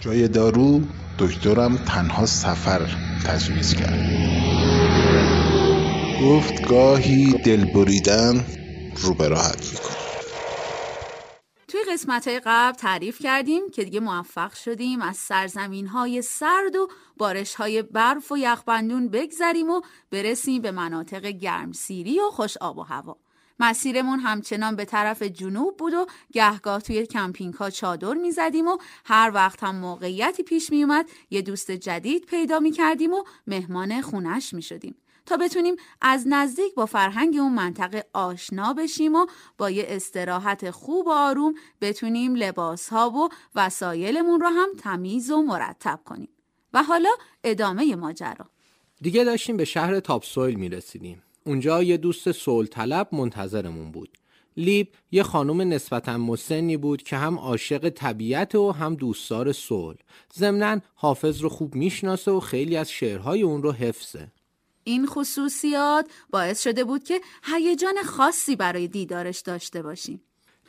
جای دارو دکترم تنها سفر تجویز کرد. گفت گاهی دل بریدن رو به راحت می‌کنه. توی قسمت های قبل تعریف کردیم که دیگه موفق شدیم از سرزمین های سرد و بارش های برف و یخبندون بگذریم و برسیم به مناطق گرمسیری و خوش آب و هوا. مسیرمون همچنان به طرف جنوب بود و گهگاه توی کمپینگ ها چادر می زدیم و هر وقت هم موقعیتی پیش می اومد یه دوست جدید پیدا می کردیم و مهمان خونش می شدیم. تا بتونیم از نزدیک با فرهنگ اون منطقه آشنا بشیم و با یه استراحت خوب و آروم بتونیم لباس ها و وسایلمون رو هم تمیز و مرتب کنیم. و حالا ادامه ماجرا. دیگه داشتیم به شهر تاپسویل می رسیدیم. اونجا یه دوست سول طلب منتظرمون بود. لیب یه خانم نسبتا مسنی بود که هم عاشق طبیعت و هم دوستدار سول. ضمنا حافظ رو خوب می‌شناسه و خیلی از شعرهای اون رو حفظه. این خصوصیات باعث شده بود که هیجان خاصی برای دیدارش داشته باشیم.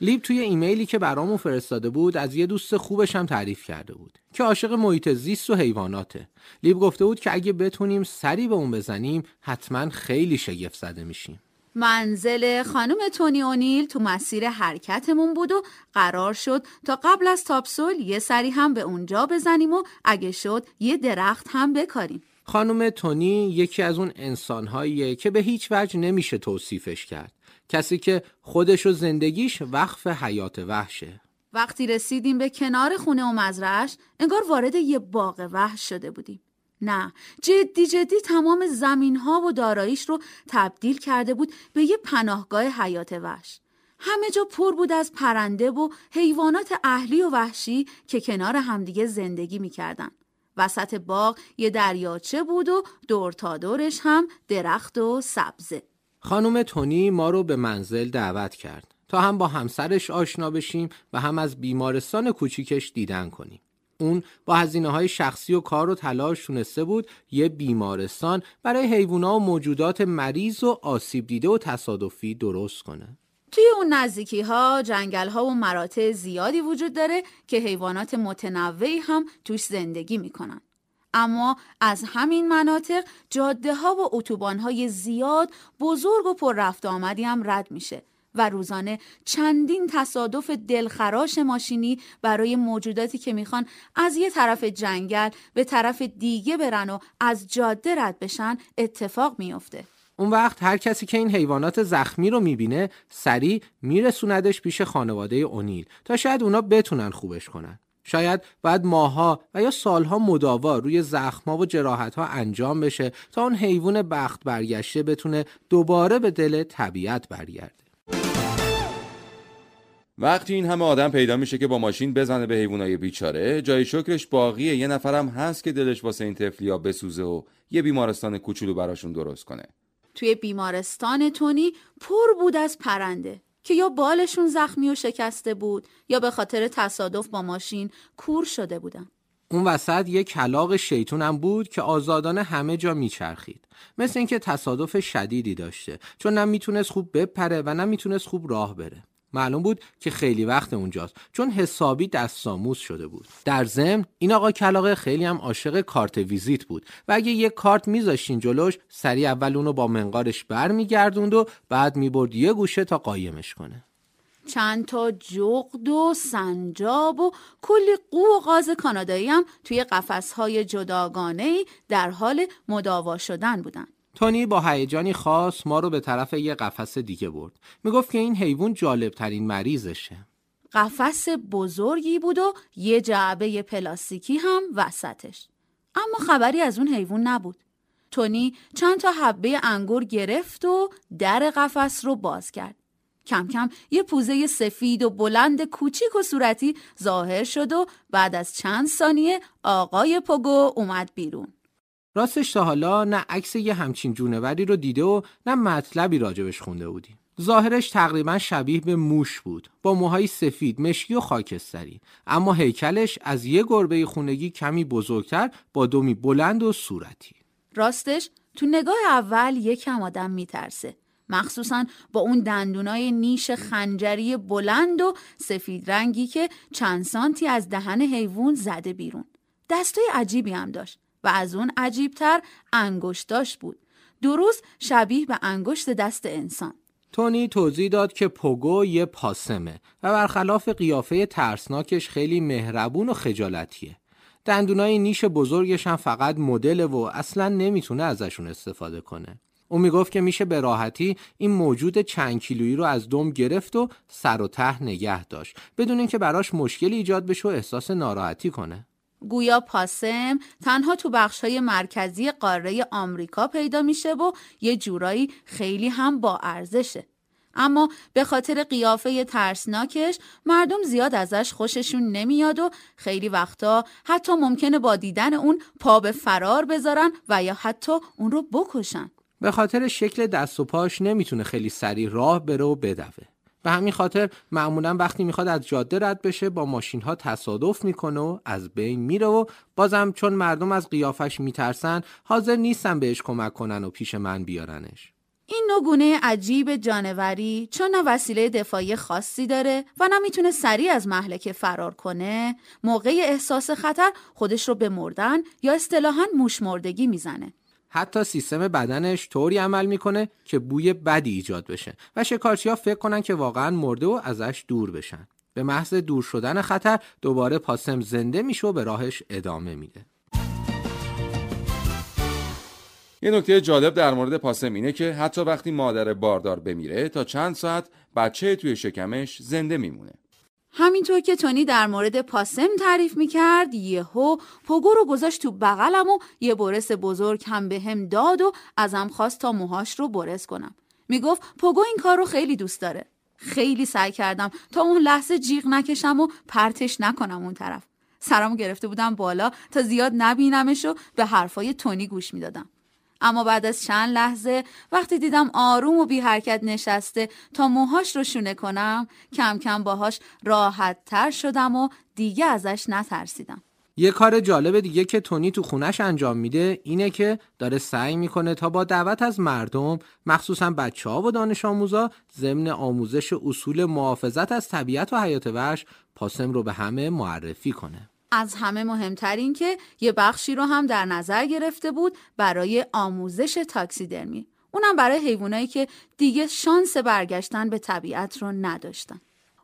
لیب توی ایمیلی که برامون فرستاده بود از یه دوست خوبش هم تعریف کرده بود که عاشق محیط زیست و حیواناته. لیب گفته بود که اگه بتونیم سری به اون بزنیم حتما خیلی شگفت زده میشیم. منزل خانم تونی اونیل تو مسیر حرکتمون بود و قرار شد تا قبل از تاپسول یه سری هم به اونجا بزنیم و اگه شد یه درخت هم بکاریم. خانم تونی یکی از اون انسانهاییه که به هیچ وجه نمیشه توصیفش کرد. کسی که خودش و زندگیش وقف حیات وحشه. وقتی رسیدیم به کنار خونه و مزرعش انگار وارد یه باغ وحش شده بودیم. نه جدی جدی تمام زمین ها و داراییش رو تبدیل کرده بود به یه پناهگاه حیات وحش. همه جا پر بود از پرنده و حیوانات اهلی و وحشی که کنار همدیگه زندگی می‌کردن. وسط باغ یه دریاچه بود و دور تا دورش هم درخت و سبزه. خانم تونی ما رو به منزل دعوت کرد تا هم با همسرش آشنا بشیم و هم از بیمارستان کوچیکش دیدن کنیم. اون با هزینه های شخصی و کار و تلاش تونسته بود یه بیمارستان برای حیوونا و موجودات مریض و آسیب دیده و تصادفی درست کنه. توی اون نزدیکی ها جنگل ها و مراتع زیادی وجود داره که حیوانات متنوعی هم توش زندگی می‌کنن. اما از همین مناطق جاده ها و اتوبان های زیاد بزرگ و پر رفت آمدی هم رد میشه و روزانه چندین تصادف دلخراش ماشینی برای موجوداتی که می‌خوان از یه طرف جنگل به طرف دیگه برن و از جاده رد بشن اتفاق میافته. اون وقت هر کسی که این حیوانات زخمی رو می‌بینه سریع میرسوندش پیش خانواده اونیل تا شاید اونا بتونن خوبش کنن. شاید بعد ماها و یا سالها مداوا روی زخمها و جراحتها انجام بشه تا اون حیوان بخت برگشته بتونه دوباره به دل طبیعت برگرده. وقتی این همه آدم پیدا میشه که با ماشین بزنه به حیوانای بیچاره جای شکرش باقیه. یه نفرم هست که دلش واسه این تفلیا بسوزه و یه بیمارستان کوچولو براشون درست کنه. توی بیمارستان تونی پر بود از پرنده. که یا بالشون زخمی و شکسته بود یا به خاطر تصادف با ماشین کور شده بودن. اون وسط یه کلاق شیطون هم بود که آزادانه همه جا میچرخید. مثل اینکه تصادف شدیدی داشته. چون نه خوب بپره و نه خوب راه بره. معلوم بود که خیلی وقت اونجاست چون حسابی دستاموز شده بود. در ضمن این آقا کلاقه خیلی هم عاشق کارت ویزیت بود و اگه یه کارت میذاشتین جلوش سریع اول اونو با منقارش برمیگردوند و بعد می‌برد یه گوشه تا قایمش کنه. چند تا جغد و سنجاب و کلی قو و غاز کانادایی هم توی قفسهای جداگانه در حال مداوا شدن بودن. تونی با هیجانی خاص ما رو به طرف یه قفس دیگه برد. می‌گفت که این حیوان جالب ترین مریضشه. قفس بزرگی بود و یه جعبه پلاستیکی هم وسطش. اما خبری از اون حیوان نبود. تونی چند تا حبه انگور گرفت و در قفس رو باز کرد. کم کم یه پوزه سفید و بلند کوچیک و صورتی ظاهر شد و بعد از چند ثانیه آقای پوگو اومد بیرون. راستش تا حالا نه عکس یه همچین جونوری رو دیده و نه مطلبی راجبش خونده بودیم. ظاهرش تقریبا شبیه به موش بود با موهای سفید مشکی و خاکستری اما هیکلش از یه گربه خونگی کمی بزرگتر با دومی بلند و صورتی راستش تو نگاه اول یکم آدم میترسه مخصوصا با اون دندونای نیش خنجری بلند و سفید رنگی که چند سانتی از دهن حیوان زده بیرون. دستای عجیبی هم داشت و از اون عجیبتر انگشتاش بود. درست شبیه به انگشت دست انسان. تونی توضیح داد که پوگو یه پاسمه و برخلاف قیافه ترسناکش خیلی مهربون و خجالتیه. دندونای نیش بزرگش هم فقط مدل و اصلا نمی‌تونه ازشون استفاده کنه. او می‌گفت که میشه به راحتی این موجود چند کیلویی رو از دم گرفت و سر و ته نگه داشت بدون اینکه براش مشکلی ایجاد بشه و احساس ناراحتی کنه. گویا پاسم تنها تو بخشای مرکزی قاره آمریکا پیدا میشه و یه جورایی خیلی هم با ارزشه. اما به خاطر قیافه ترسناکش مردم زیاد ازش خوششون نمیاد و خیلی وقتا حتی ممکنه با دیدن اون پا به فرار بذارن و یا حتی اون رو بکشن. به خاطر شکل دست و پاش نمی‌تونه خیلی سریع راه بره و بدوه. به همین خاطر معمولا وقتی می‌خواد از جاده رد بشه با ماشین ها تصادف می‌کنه و از بین میره و بازم چون مردم از قیافش میترسن حاضر نیستن بهش کمک کنن و پیش من بیارنش. این نوع گونه عجیب جانوری چون نه وسیله دفاعی خاصی داره و نه می‌تونه سریع از محلکه فرار کنه موقع احساس خطر خودش رو به مردن یا اصطلاحا موشمردگی می‌زنه. حتی سیستم بدنش طوری عمل می‌کنه که بوی بدی ایجاد بشه و شکارچی ها فکر کنن که واقعا مرده و ازش دور بشن. به محض دور شدن خطر دوباره پاسم زنده میشه و به راهش ادامه میده. یه نکته جالب در مورد پاسم اینه که حتی وقتی مادر باردار بمیره تا چند ساعت بچه توی شکمش زنده میمونه. همینطور که تونی در مورد پاسم تعریف می‌کرد یهو پوگو رو گذاشت تو بغلم و یه برس بزرگ هم به هم داد و ازم خواست تا موهاش رو برس کنم. می‌گفت پوگو این کار رو خیلی دوست داره. خیلی سعی کردم تا اون لحظه جیغ نکشم و پرتش نکنم اون طرف. سرامو گرفته بودم بالا تا زیاد نبینمش و به حرفای تونی گوش می‌دادم. اما بعد از چند لحظه وقتی دیدم آروم و بی حرکت نشسته تا موهاش رو شونه کنم کم کم باهاش راحت تر شدم و دیگه ازش نترسیدم. یه کار جالب دیگه که تونی تو خونش انجام میده اینه که داره سعی می‌کنه تا با دعوت از مردم مخصوصا بچه ها و دانش آموزا ضمن آموزش اصول محافظت از طبیعت و حیات وحش پاسم رو به همه معرفی کنه. از همه مهمتر این که یه بخشی رو هم در نظر گرفته بود برای آموزش تاکسیدرمی. اونم برای حیوانایی که دیگه شانس برگشتن به طبیعت رو نداشتن.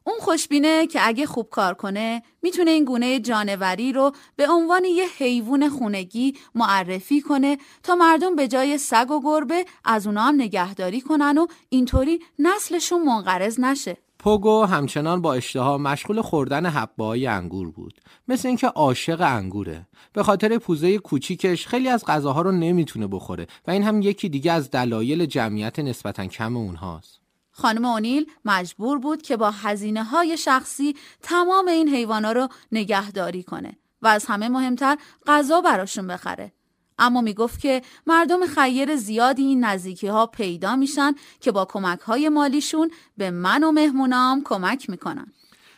اون خوشبینه که اگه خوب کار کنه می‌تونه این گونه جانوری رو به عنوان یه حیوان خونگی معرفی کنه تا مردم به جای سگ و گربه از اونا هم نگهداری کنن و اینطوری نسلشون منقرض نشه. پوگو همچنان با اشتها مشغول خوردن حبه‌های انگور بود. مثل اینکه عاشق انگوره. به خاطر پوزه کوچیکش خیلی از غذاها رو نمی‌تونه بخوره و این هم یکی دیگه از دلایل جمعیت نسبتا کم اونهاست. خانم اونیل مجبور بود که با هزینه های شخصی تمام این حیوانا رو نگهداری کنه و از همه مهمتر غذا براشون بخره. اما می‌گفت که مردم خیر زیادی این نزدیکی ها پیدا میشن که با کمک های مالیشون به من و مهمونام کمک می‌کنن.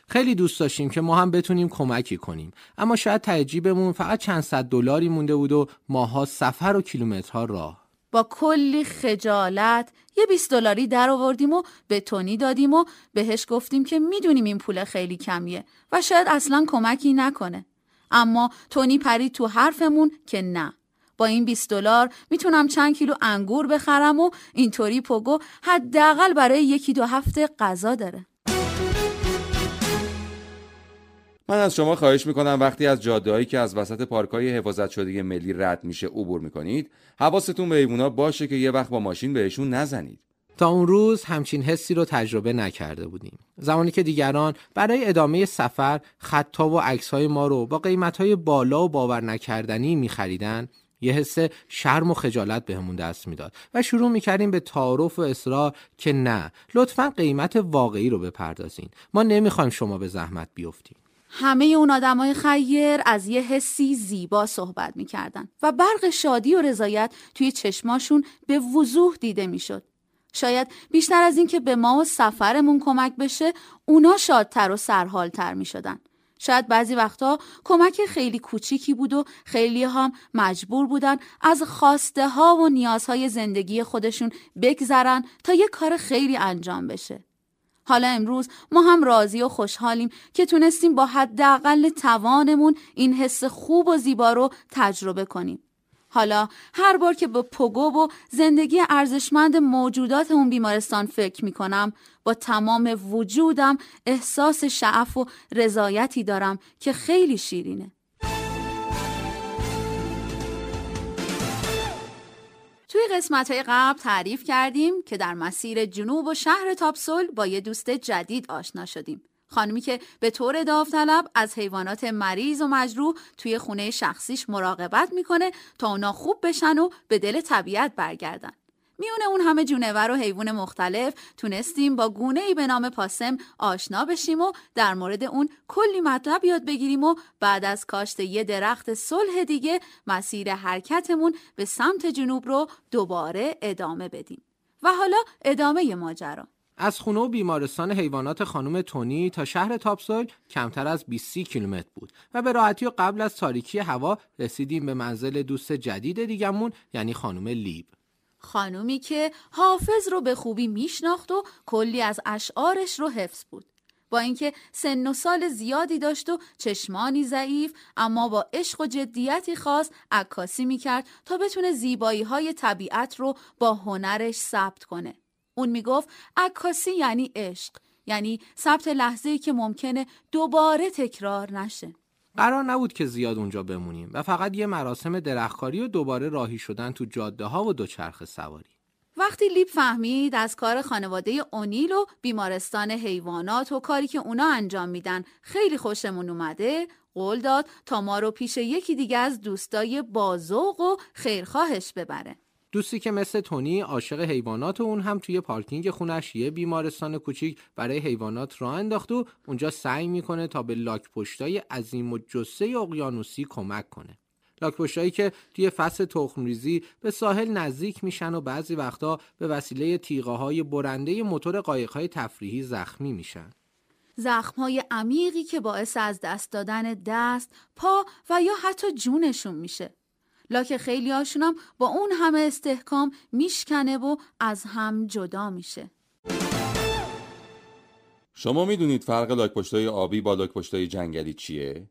خیلی دوست داشتیم که ما هم بتونیم کمکی کنیم. اما شاید تجیبمون فقط چند صد دلاری مونده بود و ماها سفر و کیلومترها راه. با کلی خجالت یه 20 دلاری در آوردیم و به تونی دادیم و بهش گفتیم که می‌دونیم این پول خیلی کمیه و شاید اصلا کمکی نکنه. اما تونی پرید تو حرفمون که نه. با این 20 دلار می‌تونم چند کیلو انگور بخرم و اینطوری پوگو حداقل برای یکی دو هفته غذا داره. من از شما خواهش می‌کنم وقتی از جادههایی که از وسط پارکای حفاظت شده ملی رد میشه عبور می‌کنید حواستون به ایوونا باشه که یه وقت با ماشین بهشون نزنید. تا اون روز همچین حسی رو تجربه نکرده بودیم. زمانی که دیگران برای ادامه سفر خطا و عکسهای ما رو با قیمتهای بالا و باور نکردنی میخریدن یه حس شرم و خجالت بهمون دست می‌داد و شروع می‌کردیم به تعارف و اصرار که نه لطفا قیمت واقعی رو بپردازین ما نمی‌خوایم شما به زحمت بیفتیم همه اون آدمای خیر از یه حسی زیبا صحبت می‌کردن و برق شادی و رضایت توی چشماشون به وضوح دیده می‌شد. شاید بیشتر از این که به ما و سفرمون کمک بشه اونا شادتر و سرحالتر می شدن. شاید بعضی وقتا کمک خیلی کوچیکی بود و خیلی هم مجبور بودن از خواسته ها و نیازهای زندگی خودشون بگذرن تا یه کار خیلی انجام بشه. حالا امروز ما هم راضی و خوشحالیم که تونستیم با حداقل توانمون این حس خوب و زیبا رو تجربه کنیم. حالا هر بار که به پوگو و زندگی ارزشمند موجودات اون بیمارستان فکر می کنم با تمام وجودم احساس شعف و رضایتی دارم که خیلی شیرینه. توی قسمت های قبل تعریف کردیم که در مسیر جنوب و شهر تاپسول با یه دوست جدید آشنا شدیم. خانمی که به طور داوطلب از حیوانات مریض و مجروح توی خونه شخصیش مراقبت می‌کنه تا اونا خوب بشن و به دل طبیعت برگردن. میونه اون همه جونور و حیوان مختلف تونستیم با گونه ای به نام پاسم آشنا بشیم و در مورد اون کلی مطلب یاد بگیریم و بعد از کاشت یه درخت صلح دیگه مسیر حرکتمون به سمت جنوب رو دوباره ادامه بدیم. و حالا ادامه ماجرا. از خونه و بیمارستان حیوانات خانم تونی تا شهر تاپسول کمتر از 20 کیلومتر بود و به راحتی و قبل از تاریکی هوا رسیدیم به منزل دوست جدید دیگمون یعنی خانم لیب. خانومی که حافظ رو به خوبی میشناخت و کلی از اشعارش رو حفظ بود. با اینکه سن و سال زیادی داشت و چشمانی ضعیف اما با عشق و جدیتی خاص عکاسی می‌کرد تا بتونه زیبایی های طبیعت رو با هنرش ثبت کنه. اون می‌گفت عکاسی یعنی عشق یعنی ثبت لحظه‌ای که ممکنه دوباره تکرار نشه. قرار نبود که زیاد اونجا بمونیم و فقط یه مراسم درختکاری و دوباره راهی شدن تو جاده ها و دوچرخه سواری. وقتی لیب فهمید از کار خانواده اونیل و بیمارستان حیوانات و کاری که اونا انجام میدن خیلی خوشمون اومده قول داد تا ما رو پیش یکی دیگه از دوستای بازوق و خیرخواهش ببره. دوستی که مثل تونی عاشق حیوانات و اون هم توی پارکینگ خونش یه بیمارستان کوچیک برای حیوانات راه انداخت و اونجا سعی می‌کنه تا به لاک پشتای عظیم و جسه اقیانوسی کمک کنه. لاک پشتایی که توی فصل تخمریزی به ساحل نزدیک میشن و بعضی وقتا به وسیله تیغه های برنده موتور قایق های تفریحی زخمی میشن. زخم های عمیقی که باعث از دست دادن دست، پا و یا حتی جونشون میشه. لاک خیلی هاشونم با اون همه استحکام میشکنه و از هم جدا میشه. شما می‌دونید فرق لاکپشتای آبی با لاکپشتای جنگلی چیه؟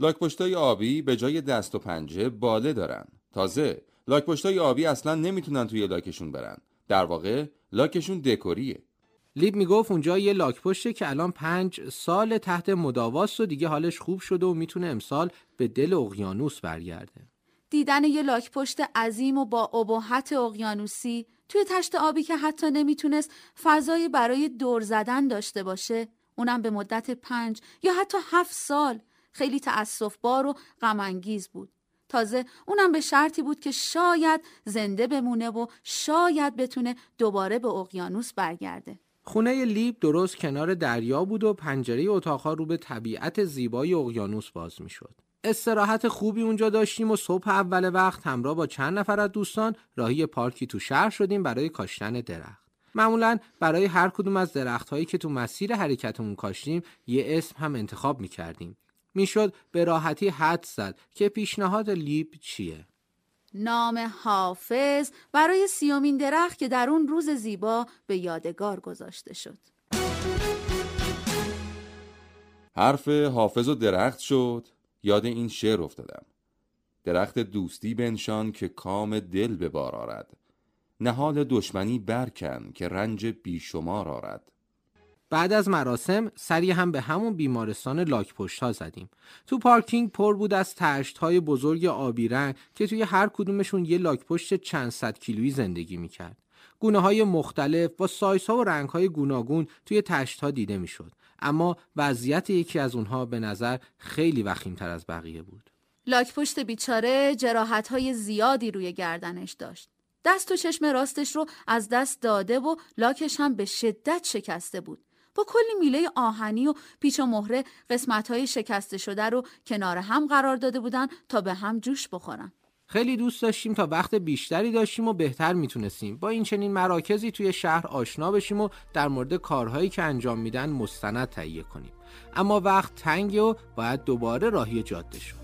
لاکپشتای آبی به جای دست و پنجه باله دارن. تازه لاکپشتای آبی اصلا نمی‌تونن توی لاکشون برن. در واقع لاکشون دکوریه. لیب می‌گفت اونجا یه لاک پشته که الان پنج سال تحت مداواست و دیگه حالش خوب شده و می‌تونه امسال به دل اقیانوس برگرده. دیدن یه لاک پشت عظیم و با ابهت اقیانوسی توی تشت آبی که حتی نمی‌تونست فضایی برای دور زدن داشته باشه اونم به مدت پنج یا حتی هفت سال خیلی تأصف بار و غمانگیز بود تازه اونم به شرطی بود که شاید زنده بمونه و شاید بتونه دوباره به اقیانوس برگرده خونه لیب درست کنار دریا بود و پنجره اتاقها رو به طبیعت زیبای اقیانوس باز می‌شد. استراحت خوبی اونجا داشتیم و صبح اول وقت همراه با چند نفر از دوستان راهی پارکی تو شهر شدیم برای کاشتن درخت. معمولا برای هر کدوم از درخت هایی که تو مسیر حرکتمون کاشتیم یه اسم هم انتخاب می کردیم. می‌شد به راحتی حدس زد که پیشنهاد لیب چیه. نام حافظ برای سیومین درخت که در اون روز زیبا به یادگار گذاشته شد. حرف حافظ و درخت شد یاد این شعر افتادم درخت دوستی بنشان که کام دل به بار آرد نهال دشمنی برکن که رنج بیشمار آرد بعد از مراسم سری هم به همون بیمارستان لاک پشت ها زدیم. تو پارکینگ پر بود از تشت های بزرگ آبی رنگ که توی هر کدومشون یه لاک پشت چند صد کیلویی زندگی می‌کرد. گونه های مختلف با سایز ها و رنگ های گوناگون توی تشت ها دیده می‌شد. اما وضعیت یکی از اونها به نظر خیلی وخیمتر از بقیه بود. لاک پشت بیچاره جراحت های زیادی روی گردنش داشت. دست و چشم راستش رو از دست داده و لاکش هم به شدت شکسته بود. با کلی میله آهنی و پیچ و مهره قسمت های شکسته شده رو کنار هم قرار داده بودن تا به هم جوش بخورن. خیلی دوست داشتیم تا وقت بیشتری داشتیم و بهتر می‌تونستیم. با این چنین مراکزی توی شهر آشنا بشیم و در مورد کارهایی که انجام میدن مستند تهیه کنیم. اما وقت تنگه و باید دوباره راهی جاده شد.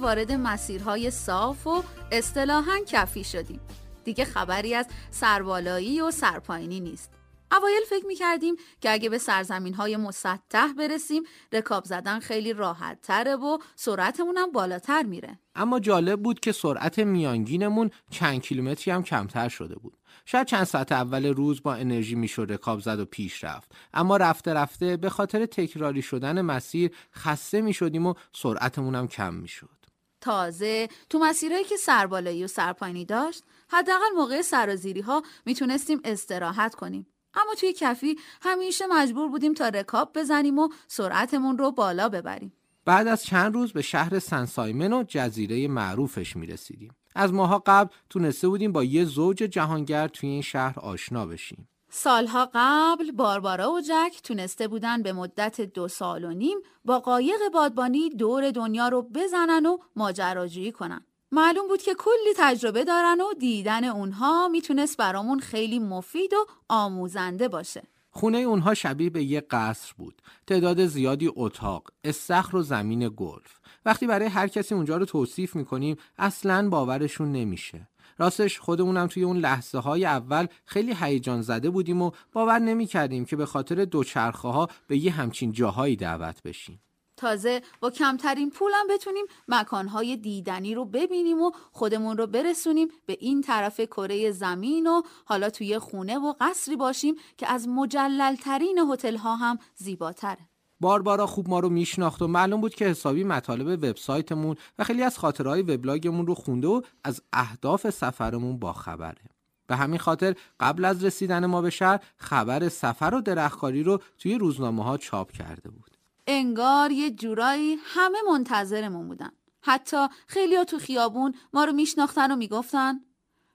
وارد مسیرهای صاف و اصطلاحا کفی شدیم. دیگه خبری از سربالایی و سرپایینی نیست. اوایل فکر می کردیم که اگه به سرزمین های مسطح برسیم رکاب زدن خیلی راحت تره و سرعتمون هم بالاتر میره. اما جالب بود که سرعت میانگینمون چند کیلومتری هم کمتر شده بود. شاید چند ساعت اول روز با انرژی می‌شد رکاب زد و پیش رفت. اما رفته رفته به خاطر تکراری شدن مسیر خسته می شدیم و سرعتمون هم کم می شد. تازه تو مسیرهایی که سربالایی و سرپایینی داشت حداقل موقع سرازیری ها می‌تونستیم استراحت کنیم اما توی کفی همیشه مجبور بودیم تا رکاب بزنیم و سرعتمون رو بالا ببریم بعد از چند روز به شهر سنسایمن و جزیره معروفش می رسیدیم. از ماها قبل تونسته بودیم با یه زوج جهانگرد توی این شهر آشنا بشیم. سالها قبل باربارا و جک تونسته بودن به مدت دو سال و نیم با قایق بادبانی دور دنیا رو بزنن و ماجراجویی کنن. معلوم بود که کلی تجربه دارن و دیدن اونها می‌تونست برامون خیلی مفید و آموزنده باشه. خونه اونها شبیه به یه قصر بود. تعداد زیادی اتاق، استخر و زمین گلف. وقتی برای هر کسی اونجا رو توصیف می‌کنیم اصلا باورشون نمیشه. راستش خودمونم توی اون لحظه های اول خیلی هیجان زده بودیم و باور نمی‌کردیم که به خاطر دوچرخه ها به یه همچین جاهایی دعوت بشیم. تازه با کمترین پولم بتونیم مکانهای دیدنی رو ببینیم و خودمون رو برسونیم به این طرف کره زمین و حالا توی خونه و قصری باشیم که از مجللترین هتل ها هم زیباتره. باربارا خوب ما رو میشناخت و معلوم بود که حسابی مطالب وبسایتمون و خیلی از خاطرهای وبلاگمون رو خونده و از اهداف سفرمون با خبره. به همین خاطر قبل از رسیدن ما به شهر خبر سفر و درختکاری رو توی روزنامه ها چاپ کرده بود. انگار یه جورایی همه منتظرمون بودن حتی خیلی تو خیابون ما رو میشناختن و می‌گفتن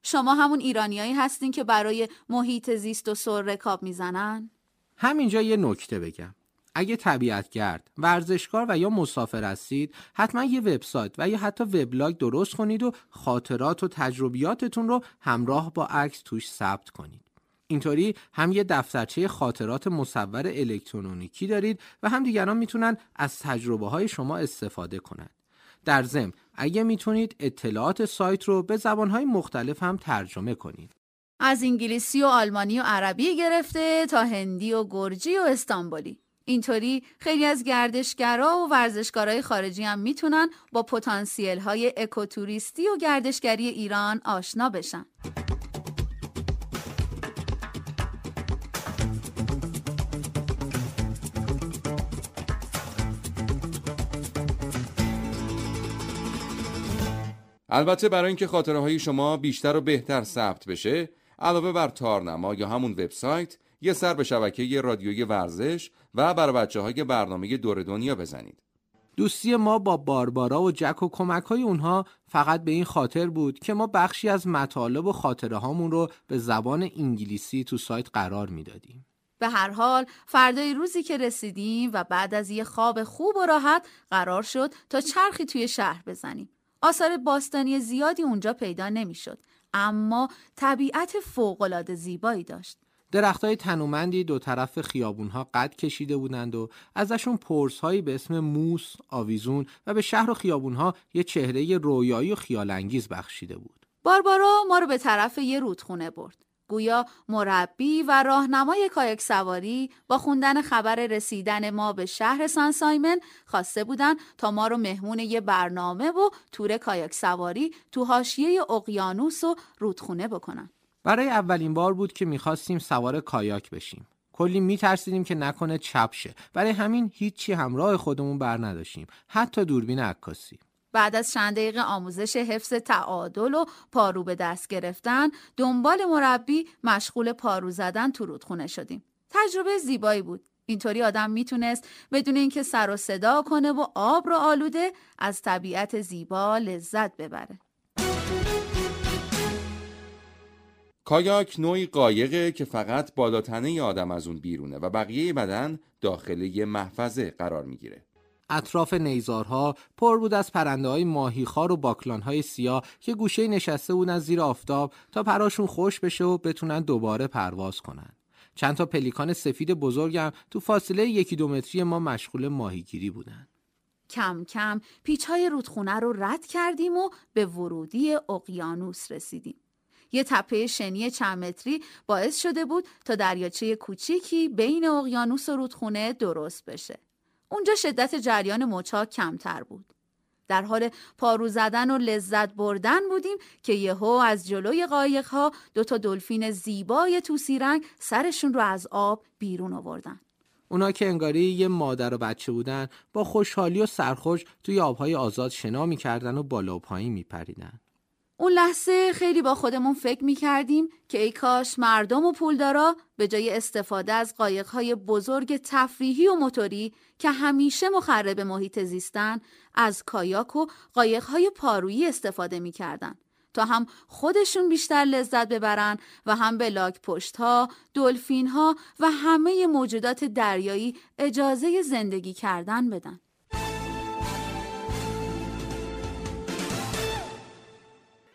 شما همون ایرانیایی هستین که برای محیط زیست و سر رکاب می‌زنن؟ همینجا یه نکته بگم اگه طبیعتگرد، ورزشکار و یا مسافر هستید حتما یه وبسایت و یا حتی وبلاگ درست کنید و خاطرات و تجربیاتتون رو همراه با عکس توش ثبت کنید. اینطوری هم یه دفترچه خاطرات مصور الکترونیکی دارید و هم دیگران می‌تونن از تجربه های شما استفاده کنند. در ضمن اگه می‌تونید اطلاعات سایت رو به زبانهای مختلف هم ترجمه کنید. از انگلیسی و آلمانی و عربی گرفته تا هندی و گرجی و استانبولی. اینطوری خیلی از گردشگرا و ورزشکارای خارجی هم می‌تونن با پتانسیل های اکوتوریستی و گردشگری ایران آشنا بشن. البته برای اینکه خاطره های شما بیشتر و بهتر ثبت بشه علاوه بر تارنما یا همون وبسایت یه سر به شبکه رادیوی ورزش و برای بچه های برنامه دور دنیا بزنید دوستی ما با باربارا و جک و کمک های اونها فقط به این خاطر بود که ما بخشی از مطالب و خاطره هامون رو به زبان انگلیسی تو سایت قرار می‌دادیم. به هر حال فردای روزی که رسیدیم و بعد از یه خواب خوب و راحت قرار شد تا چرخی توی شهر بزنیم. آثار باستانی زیادی اونجا پیدا نمی‌شد اما طبیعت فوقالعاده زیبایی داشت درختای تنومندی دو طرف خیابونها قد کشیده بودند و ازشون پرسهایی به اسم موس، آویزون و به شهر و خیابونها یه چهره رویایی و خیالانگیز بخشیده بود. باربارا ما رو به طرف یه رودخونه برد. گویا مربی و راهنمای کایک سواری با خوندن خبر رسیدن ما به شهر سان سایمن خواسته بودن تا ما رو مهمون یه برنامه و تور کایک سواری تو حاشیه اقیانوس و رودخونه بکنن. برای اولین بار بود که می‌خواستیم سوار کایاک بشیم. کلی میترسیدیم که نکنه چپ شه. برای همین هیچی همراه خودمون بر نداشتیم. حتی دوربین عکاسی. بعد از چند دقیقه آموزش حفظ تعادل و پارو به دست گرفتن دنبال مربی مشغول پارو زدن تو رودخونه شدیم تجربه زیبایی بود اینطوری آدم می‌تونست بدون اینکه سر و صدا کنه و آب رو آلوده از طبیعت زیبا لذت ببره کایاک نوعی قایقه که فقط بالاتنه آدم از اون بیرونه و بقیه بدن داخل یه محفظه قرار می‌گیره اطراف نیزارها پر بود از پرنده های ماهیخوار و باکلان های سیاه که گوشه نشسته بودن زیر آفتاب تا پراشون خوش بشه و بتونن دوباره پرواز کنن. چند تا پلیکان سفید بزرگم تو فاصله یکی دو متری ما مشغول ماهیگیری بودن. کم کم پیچ های رودخونه رو رد کردیم و به ورودی اقیانوس رسیدیم. یه تپه شنی چند متری باعث شده بود تا دریاچه کوچیکی بین اقیانوس و رودخونه درست بشه. اونجا شدت جریان موچا کمتر بود. در حال پارو زدن و لذت بردن بودیم که یهو از جلوی قایق ها دو تا دلفین زیبای توسی رنگ سرشون رو از آب بیرون آوردن. اونا که انگاری یه مادر و بچه بودن با خوشحالی و سرخوش توی آبهای آزاد شنا می‌کردن و بالا و پایین میپریدن. اون لحظه خیلی با خودمون فکر می کردیم که ای کاش مردم و پولدارا به جای استفاده از قایقهای بزرگ تفریحی و موتوری که همیشه مخرب محیط زیستن از کایاک و قایقهای پارویی استفاده می کردن. تا هم خودشون بیشتر لذت ببرن و هم به لاک پشت ها، دلفین ها و همه موجودات دریایی اجازه زندگی کردن بدن.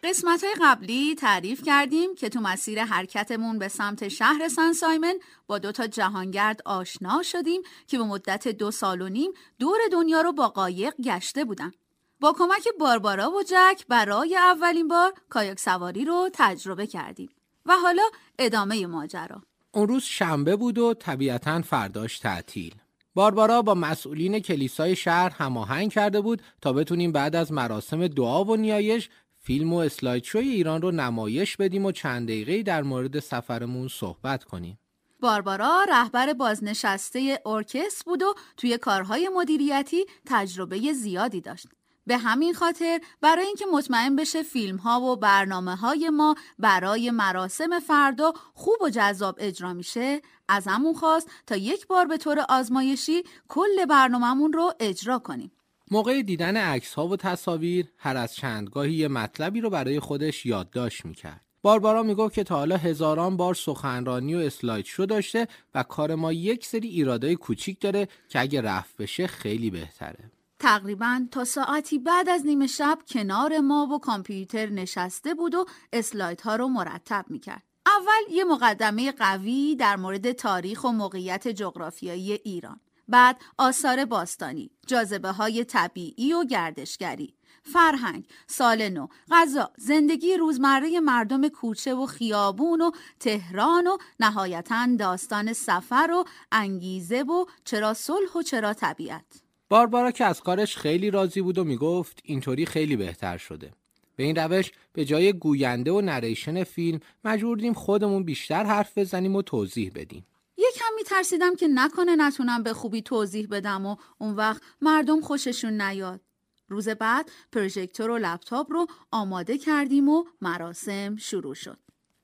قسمت های قبلی تعریف کردیم که تو مسیر حرکتمون به سمت شهر سن سایمن با دو تا جهانگرد آشنا شدیم که به مدت دو سال و نیم دور دنیا رو با قایق گشته بودن. با کمک باربارا و جک برای اولین بار کایاک سواری رو تجربه کردیم. و حالا ادامه ماجرا. اون روز شنبه بود و طبیعتا فرداش تعطیل. باربارا با مسئولین کلیسای شهر هماهنگ کرده بود تا بتونیم بعد از مراسم دعا و نیایش فیلم و اسلاید شوی ایران رو نمایش بدیم و چند دقیقه در مورد سفرمون صحبت کنیم. باربارا رهبر بازنشسته ارکست بود و توی کارهای مدیریتی تجربه زیادی داشت. به همین خاطر برای اینکه مطمئن بشه فیلم ها و برنامه های ما برای مراسم فردا خوب و جذاب اجرا میشه از همون خواست تا یک بار به طور آزمایشی کل برنامهمون رو اجرا کنیم. موقع دیدن عکس ها و تصاویر هر از چندگاهی یه مطلبی رو برای خودش یادداشت می‌کرد. باربارا می‌گفت که تا حالا هزاران بار سخنرانی و اسلاید شو داشته و کار ما یک سری ایرادای کوچیک داره که اگه رفت بشه خیلی بهتره. تقریبا تا ساعتی بعد از نیمه شب کنار ما و کامپیوتر نشسته بود و اسلایدها رو مرتب می‌کرد. اول یه مقدمه قوی در مورد تاریخ و موقعیت جغرافیایی ایران. بعد آثار باستانی، جاذبه های طبیعی و گردشگری، فرهنگ، سال نو، غذا، زندگی روزمره مردم کوچه و خیابون و تهران و نهایتا داستان سفر و انگیزه و چرا صلح و چرا طبیعت. باربارا که از کارش خیلی راضی بود و می‌گفت اینطوری خیلی بهتر شده. به این روش به جای گوینده و نریشن فیلم مجبوردیم خودمون بیشتر حرف بزنیم و توضیح بدیم. یکم میترسیدم که نکنه نتونم به خوبی توضیح بدم و اون وقت مردم خوششون نیاد. روز بعد پروژکتور و لپتاپ رو آماده کردیم و مراسم شروع شد.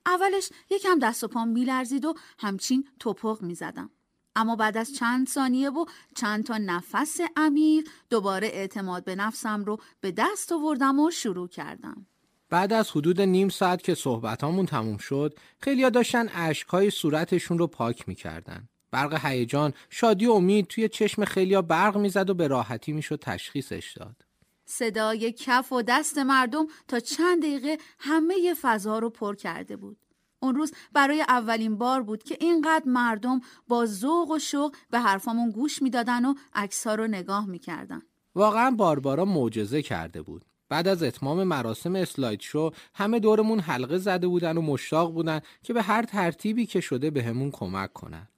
اولش یکم دست و پام میلرزید و همچین توپق می‌زدم. اما بعد از چند ثانیه و چند تا نفس عمیق دوباره اعتماد به نفسم رو به دست آوردم و شروع کردم. بعد از حدود نیم ساعت که صحبتامون تموم شد خیلیا داشتن اشکای صورتشون رو پاک می‌کردن برق هیجان شادی و امید توی چشم خیلیا برق می‌زد و به راحتی می‌شد تشخیصش داد صدای کف و دست مردم تا چند دقیقه همه فضا رو پر کرده بود اون روز برای اولین بار بود که اینقدر مردم با ذوق و شوق به حرفامون گوش می‌دادن و عکس رو نگاه می‌کردن. واقعا باربارا معجزه کرده بود. بعد از اتمام مراسم اسلاید شو همه دورمون حلقه زده بودن و مشتاق بودن که به هر ترتیبی که شده بهمون به کمک کنن.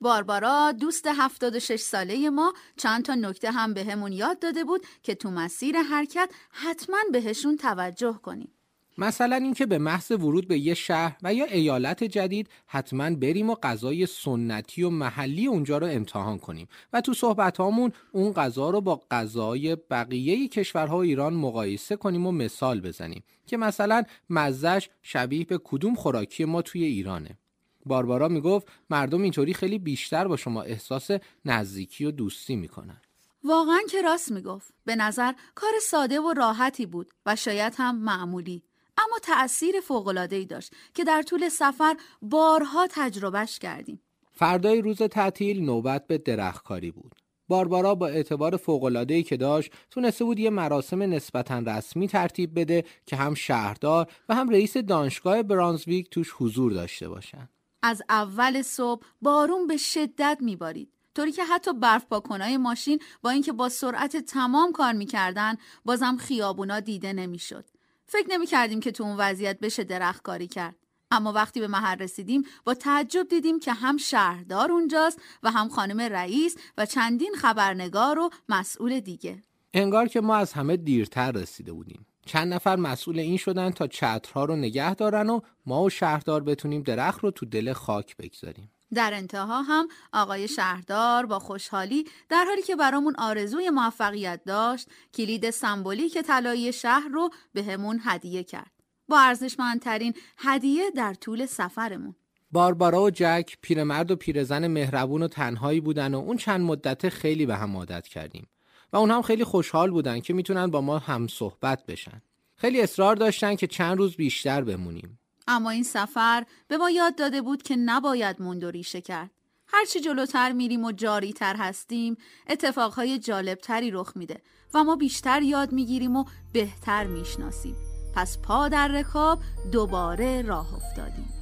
باربارا دوست 76 ساله ما چند تا نکته هم بهمون یاد داده بود که تو مسیر حرکت حتما بهشون توجه کنیم. مثلا اینکه به محض ورود به یه شهر و یا ایالت جدید حتما بریم و غذای سنتی و محلی اونجا رو امتحان کنیم. و تو صحبت هامون اون غذا رو با غذای بقیه کشورها ایران مقایسه کنیم و مثال بزنیم که مثلا مزش شبیه به کدوم خوراکی ما توی ایرانه. باربارا می‌گفت مردم اینطوری خیلی بیشتر با شما احساس نزدیکی و دوستی می‌کنن. واقعا که راست می‌گفت. به نظر کار ساده و راحتی بود و شاید هم معمولی. اما تأثیر ای داشت که در طول سفر بارها تجربهش کردیم. فردای روز تعطیل نوبت به درختکاری بود. باربارا با اعتبار ای که داشت تونسته بود یه مراسم نسبتا رسمی ترتیب بده که هم شهردار و هم رئیس دانشگاه برانزویک توش حضور داشته باشن. از اول صبح بارون به شدت میبارید. طوری که حتی برف پاکنای ماشین با اینکه با سرعت تمام کار می‌کردن بازم خیابونا دیده نمی‌شد. فکر نمی کردیم که تو اون وضعیت بشه درخت کاری کرد. اما وقتی به محل رسیدیم با تعجب دیدیم که هم شهردار اونجاست و هم خانم رئیس و چندین خبرنگار و مسئول دیگه. انگار که ما از همه دیرتر رسیده بودیم. چند نفر مسئول این شدن تا چترها رو نگه دارن و ما و شهردار بتونیم درخت رو تو دل خاک بگذاریم. در انتها هم آقای شهردار با خوشحالی در حالی که برامون آرزوی موفقیت داشت کلید سمبولیک طلایی شهر رو بهمون به هدیه کرد. با ارزشمندترین هدیه در طول سفرمون. باربارا و جک پیرمرد و پیرزن مهربون و تنهایی بودن و اون چند مدت خیلی به هم عادت کردیم و اون هم خیلی خوشحال بودن که می‌تونن با ما هم صحبت بشن. خیلی اصرار داشتن که چند روز بیشتر بمونیم. اما این سفر به ما یاد داده بود که نباید موند و ریشه کرد. هرچی جلوتر میریم و جاری تر هستیم اتفاقهای جالبتری رخ میده و ما بیشتر یاد می‌گیریم و بهتر می‌شناسیم. پس پا در رکاب دوباره راه افتادیم.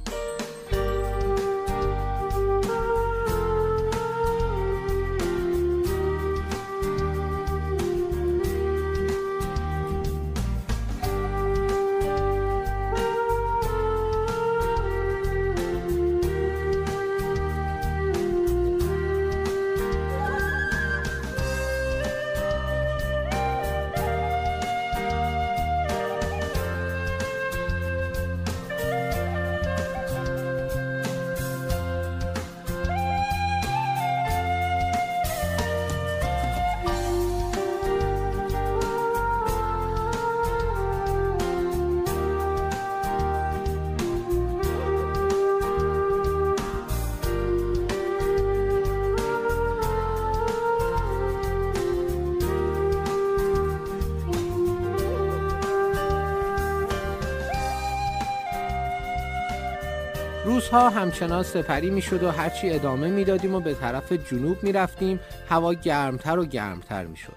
روزها همچنان سپری می‌شد و هرچی ادامه می‌دادیم و به طرف جنوب می‌رفتیم. هوا گرمتر و گرمتر می‌شد.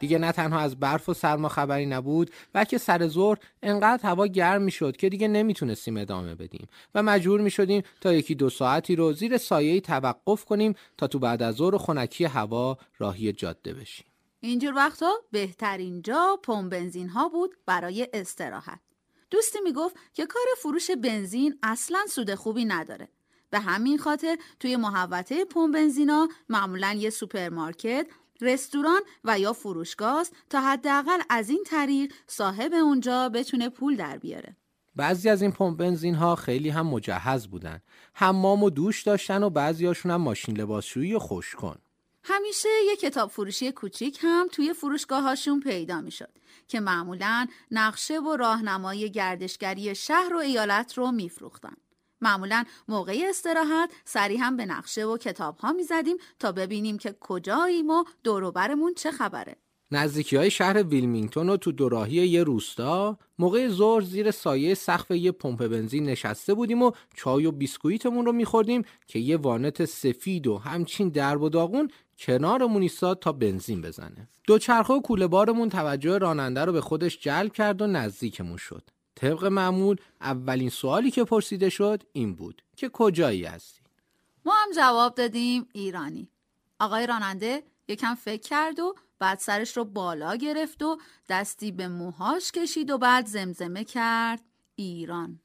دیگه نه تنها از برف و سرما خبری نبود بلکه سر ظهر انقدر هوا گرم می‌شد که دیگه نمی‌تونستیم ادامه بدیم و مجبور می‌شدیم تا یکی دو ساعتی رو زیر سایه توقف کنیم تا تو بعد از ظهر خنکی هوا راهی جاده بشیم. اینجور وقتا بهترین جا پمپ بنزین ها بود برای استراحت. دوستی می‌گفت که کار فروش بنزین اصلا سود خوبی نداره. به همین خاطر توی محوطه پمپ بنزینا معمولا یه سوپرمارکت، رستوران و یا فروشگاه تا حداقل از این طریق صاحب اونجا بتونه پول در بیاره. بعضی از این پمپ بنزین ها خیلی هم مجهز بودن. حمام و دوش داشتن و بعضی هاشون هم ماشین لباسشویی و خشک‌کن. همیشه یه کتاب فروشی کوچیک هم توی فروشگاهاشون پیدا می‌شد که معمولا نقشه و راهنمای گردشگری شهر و ایالت رو میفروختن. معمولا موقع استراحت سری هم به نقشه و کتاب ها می‌زدیم تا ببینیم که کجاییم و دوروبرمون چه خبره. نزدیکی های شهر ویلمینگتون و تو دوراهی یه روستا. موقع ظهر زیر سایه سقف یه پمپ بنزین نشسته بودیم و چای و بیسکویتمون رو میخوردیم که یه وانت سفید و همچین درب و داغون کنارمون ایستاد تا بنزین بزنه. دوچرخه و کوله بارمون توجه راننده رو به خودش جلب کرد و نزدیکمون شد. طبق معمول اولین سوالی که پرسیده شد این بود که کجایی هستی؟ ما هم جواب دادیم ایرانی. آقای راننده یکم فکر کرد و بعد سرش رو بالا گرفت و دستی به موهاش کشید و بعد زمزمه کرد. ایران.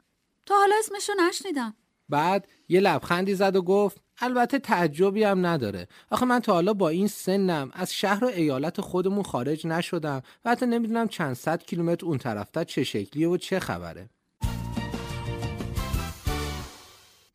تا حالا اسمشو نشنیدم. بعد یه لبخندی زد و گفت البته تعجبی هم نداره. آخه من تا حالا با این سنم از شهر و ایالت خودمون خارج نشدم و حتی نمی‌دونم چند صد کیلومتر اون طرفتا چه شکلیه و چه خبره.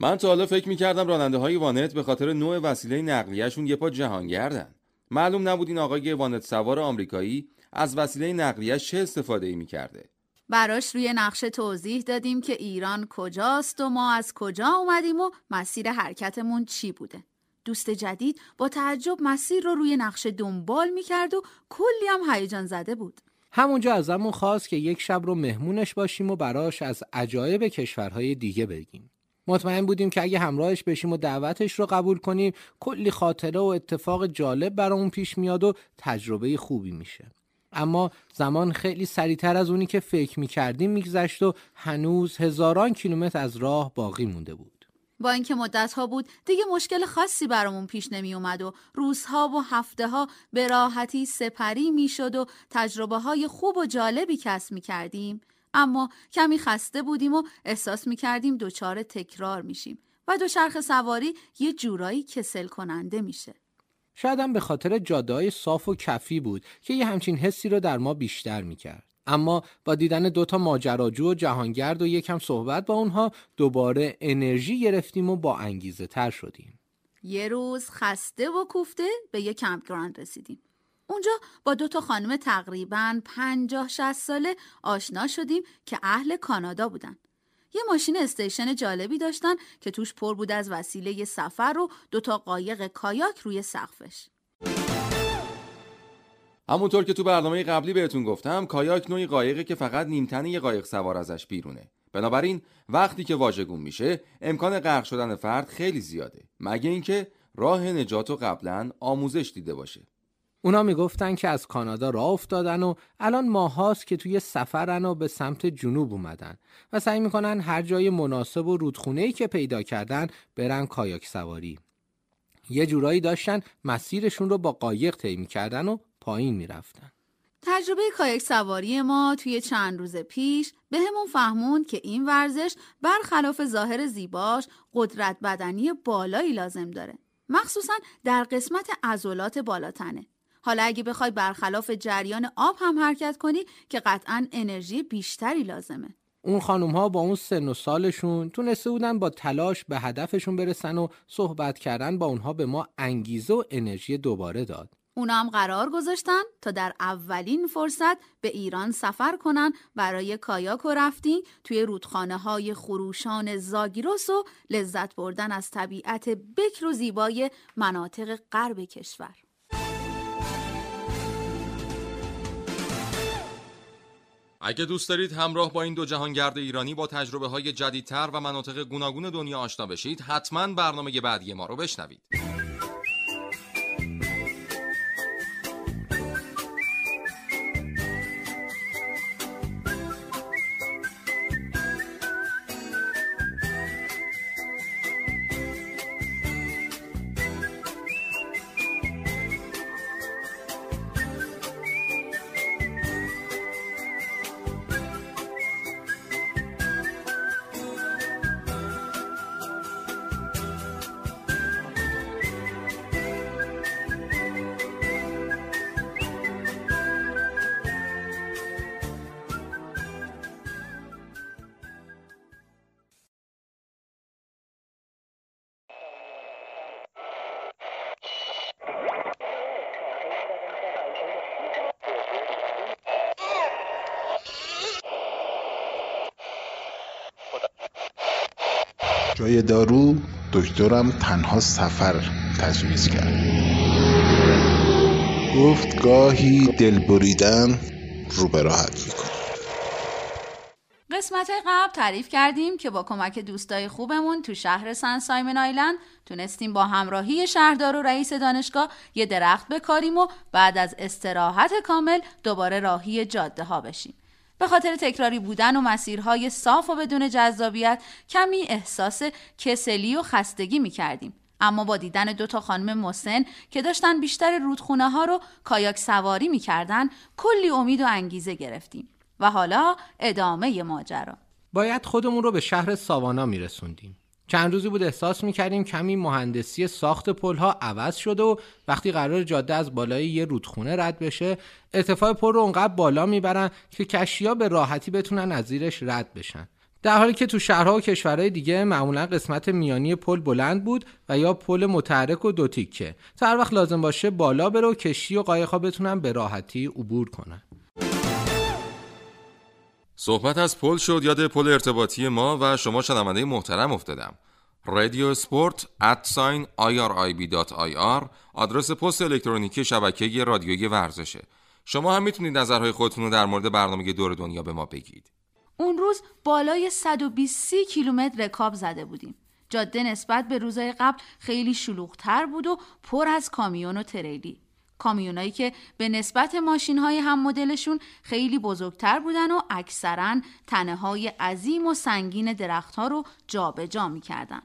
من تا حالا فکر می‌کردم راننده های وانت به خاطر نوع وسیله نقلیهشون یه پا جهانگردن. معلوم نبود این آقای وانت سوار آمریکایی از وسیله نقلیهش چه استفاده ای می‌کرده براش روی نقشه توضیح دادیم که ایران کجاست و ما از کجا اومدیم و مسیر حرکتمون چی بوده. دوست جدید با تعجب مسیر رو روی نقشه دنبال می‌کرد و کلی هم هیجان زده بود. همونجا ازمون خواست که یک شب رو مهمونش باشیم و براش از عجایب کشورهای دیگه بگیم. مطمئن بودیم که اگه همراهش بشیم و دعوتش رو قبول کنیم کلی خاطره و اتفاق جالب برامون پیش میاد و تجربه خوبی میشه. اما زمان خیلی سریعتر از اونی که فکر می‌کردیم میگذشت و هنوز هزاران کیلومتر از راه باقی مونده بود. با اینکه مدت ها بود دیگه مشکل خاصی برامون پیش نمی اومد و روزها و هفته ها به راحتی سپری می‌شد و تجربه های خوب و جالبی کسب می کردیم اما کمی خسته بودیم و احساس می کردیم دوچار تکرار میشیم و دوچرخ سواری یه جورایی کسل کننده میشه. شاید هم به خاطر جاده صاف و کفی بود که یه همچین حسی رو در ما بیشتر می‌کرد. اما با دیدن دوتا ماجراجو و جهانگرد و یکم صحبت با اونها دوباره انرژی گرفتیم و با انگیزه تر شدیم. یه روز خسته و کوفته به یه کمپگراند رسیدیم. اونجا با دو تا خانم تقریبا پنجاه شست ساله آشنا شدیم که اهل کانادا بودن. یه ماشین استیشن جالبی داشتن که توش پر بود از وسیله سفر و دوتا قایق کایاک روی سقفش. همونطور که تو برنامه قبلی بهتون گفتم کایاک نوعی قایقه که فقط نیمتنه یه قایق سوار ازش بیرونه بنابراین وقتی که واژگون میشه امکان غرق شدن فرد خیلی زیاده مگه اینکه راه نجات و قبلا آموزش دیده باشه اونا می‌گفتن که از کانادا راه افتادن و الان ماهاست که توی سفرن و به سمت جنوب اومدن و سعی می‌کنن هر جای مناسب و رودخونه‌ای که پیدا کردن برن کایاک سواری. یه جورایی داشتن مسیرشون رو با قایق طی می‌کردن و پایین می‌رفتن. تجربه کایک سواری ما توی چند روز پیش به همون فهمون که این ورزش برخلاف ظاهر زیباش قدرت بدنی بالایی لازم داره. مخصوصا در قسمت عضلات بالاتنه. حالا اگه بخوای برخلاف جریان آب هم حرکت کنی که قطعا انرژی بیشتری لازمه اون خانوم ها با اون سن و سالشون تونسته بودن با تلاش به هدفشون برسن و صحبت کردن با اونها به ما انگیزه و انرژی دوباره داد. اونا هم قرار گذاشتن تا در اولین فرصت به ایران سفر کنن برای کایاک و رفتین توی رودخانه های خروشان زاگیروس و لذت بردن از طبیعت بکر و زیبای مناطق غرب کشور. اگه دوست دارید همراه با این دو جهانگرد ایرانی با تجربه های جدیدتر و مناطق گوناگون دنیا آشنا بشید حتما برنامه بعدی ما رو بشنوید. جای دارو دکترم تنها سفر تجویز کرد. گفت گاهی دل بریدن رو به راحت می‌کنه. قسمت قبل تعریف کردیم که با کمک دوستای خوبمون تو شهر سن سایمن آیلند تونستیم با همراهی شهردار و رئیس دانشگاه یه درخت بکاریم و بعد از استراحت کامل دوباره راهی جاده ها بشیم. به خاطر تکراری بودن و مسیرهای صاف و بدون جذابیت کمی احساس کسلی و خستگی می کردیم. اما با دیدن دو تا خانم مسن که داشتن بیشتر رودخونه ها رو کایاک سواری می‌کردن کلی امید و انگیزه گرفتیم و حالا ادامه ماجرا باید خودمون رو به شهر ساوانا میرسوندیم چند روزی بود احساس می‌کردیم کمی مهندسی ساخت پلها عوض شده و وقتی قرار جاده از بالای یه رودخونه رد بشه ارتفاع پل رو اونقدر بالا می‌برن که کشتیها به راحتی بتونن از زیرش رد بشن. در حالی که تو شهرها و کشورهای دیگه معمولا قسمت میانی پل بلند بود و یا پل متحرک و دو تیکه. تا هر وقت لازم باشه بالا بره و کشتی و قایقها بتونن به راحتی عبور کنن. صحبت از پل شد یاد پل ارتباطی ما و شما شنونده محترم افتادم. رادیو سپورت ادساین irib.ir آدرس پست الکترونیکی شبکه رادیویی ورزشه. شما هم می‌تونید نظرهای خودتون رو در مورد برنامه دور دنیا به ما بگید. اون روز بالای 120 کیلومتر رکاب زده بودیم. جاده نسبت به روزهای قبل خیلی شلوغتر بود و پر از کامیون و تریلی. کامیونایی که به نسبت ماشین های هم مدلشون خیلی بزرگتر بودن و اکثرا تنه های عظیم و سنگین درختها رو جابجا جا می‌کردن.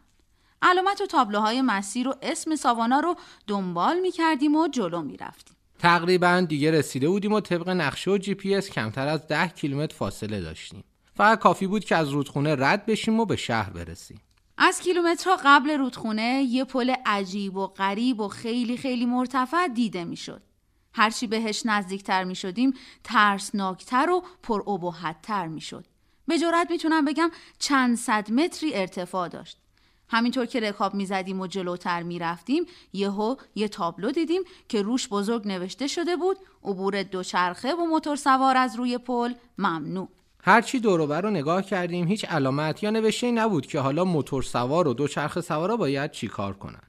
علامت و تابلوهای مسیر و اسم ساوانا رو دنبال می‌کردیم و جلو می‌رفتیم. تقریبا دیگه رسیده بودیم و طبق نقشه و جی پی اس کمتر از ده کیلومتر فاصله داشتیم. فقط کافی بود که از رودخونه رد بشیم و به شهر برسیم. از کیلومترها قبل رودخونه یه پل عجیب و غریب و خیلی خیلی مرتفع دیده می‌شد. هرچی بهش نزدیکتر می شدیم ترسناکتر و پر ابهتتر می شد. به جرات می‌تونم بگم چند صد متری ارتفاع داشت. همینطور که رکاب می‌زدیم و جلوتر می‌رفتیم یهو یه تابلو دیدیم که روش بزرگ نوشته شده بود عبور دوچرخه و موتور سوار از روی پل ممنوع هرچی دوروبر رو نگاه کردیم هیچ علامت یا نوشته نبود که حالا موتور سوار و دوچرخه سوارا باید چیکار کنن.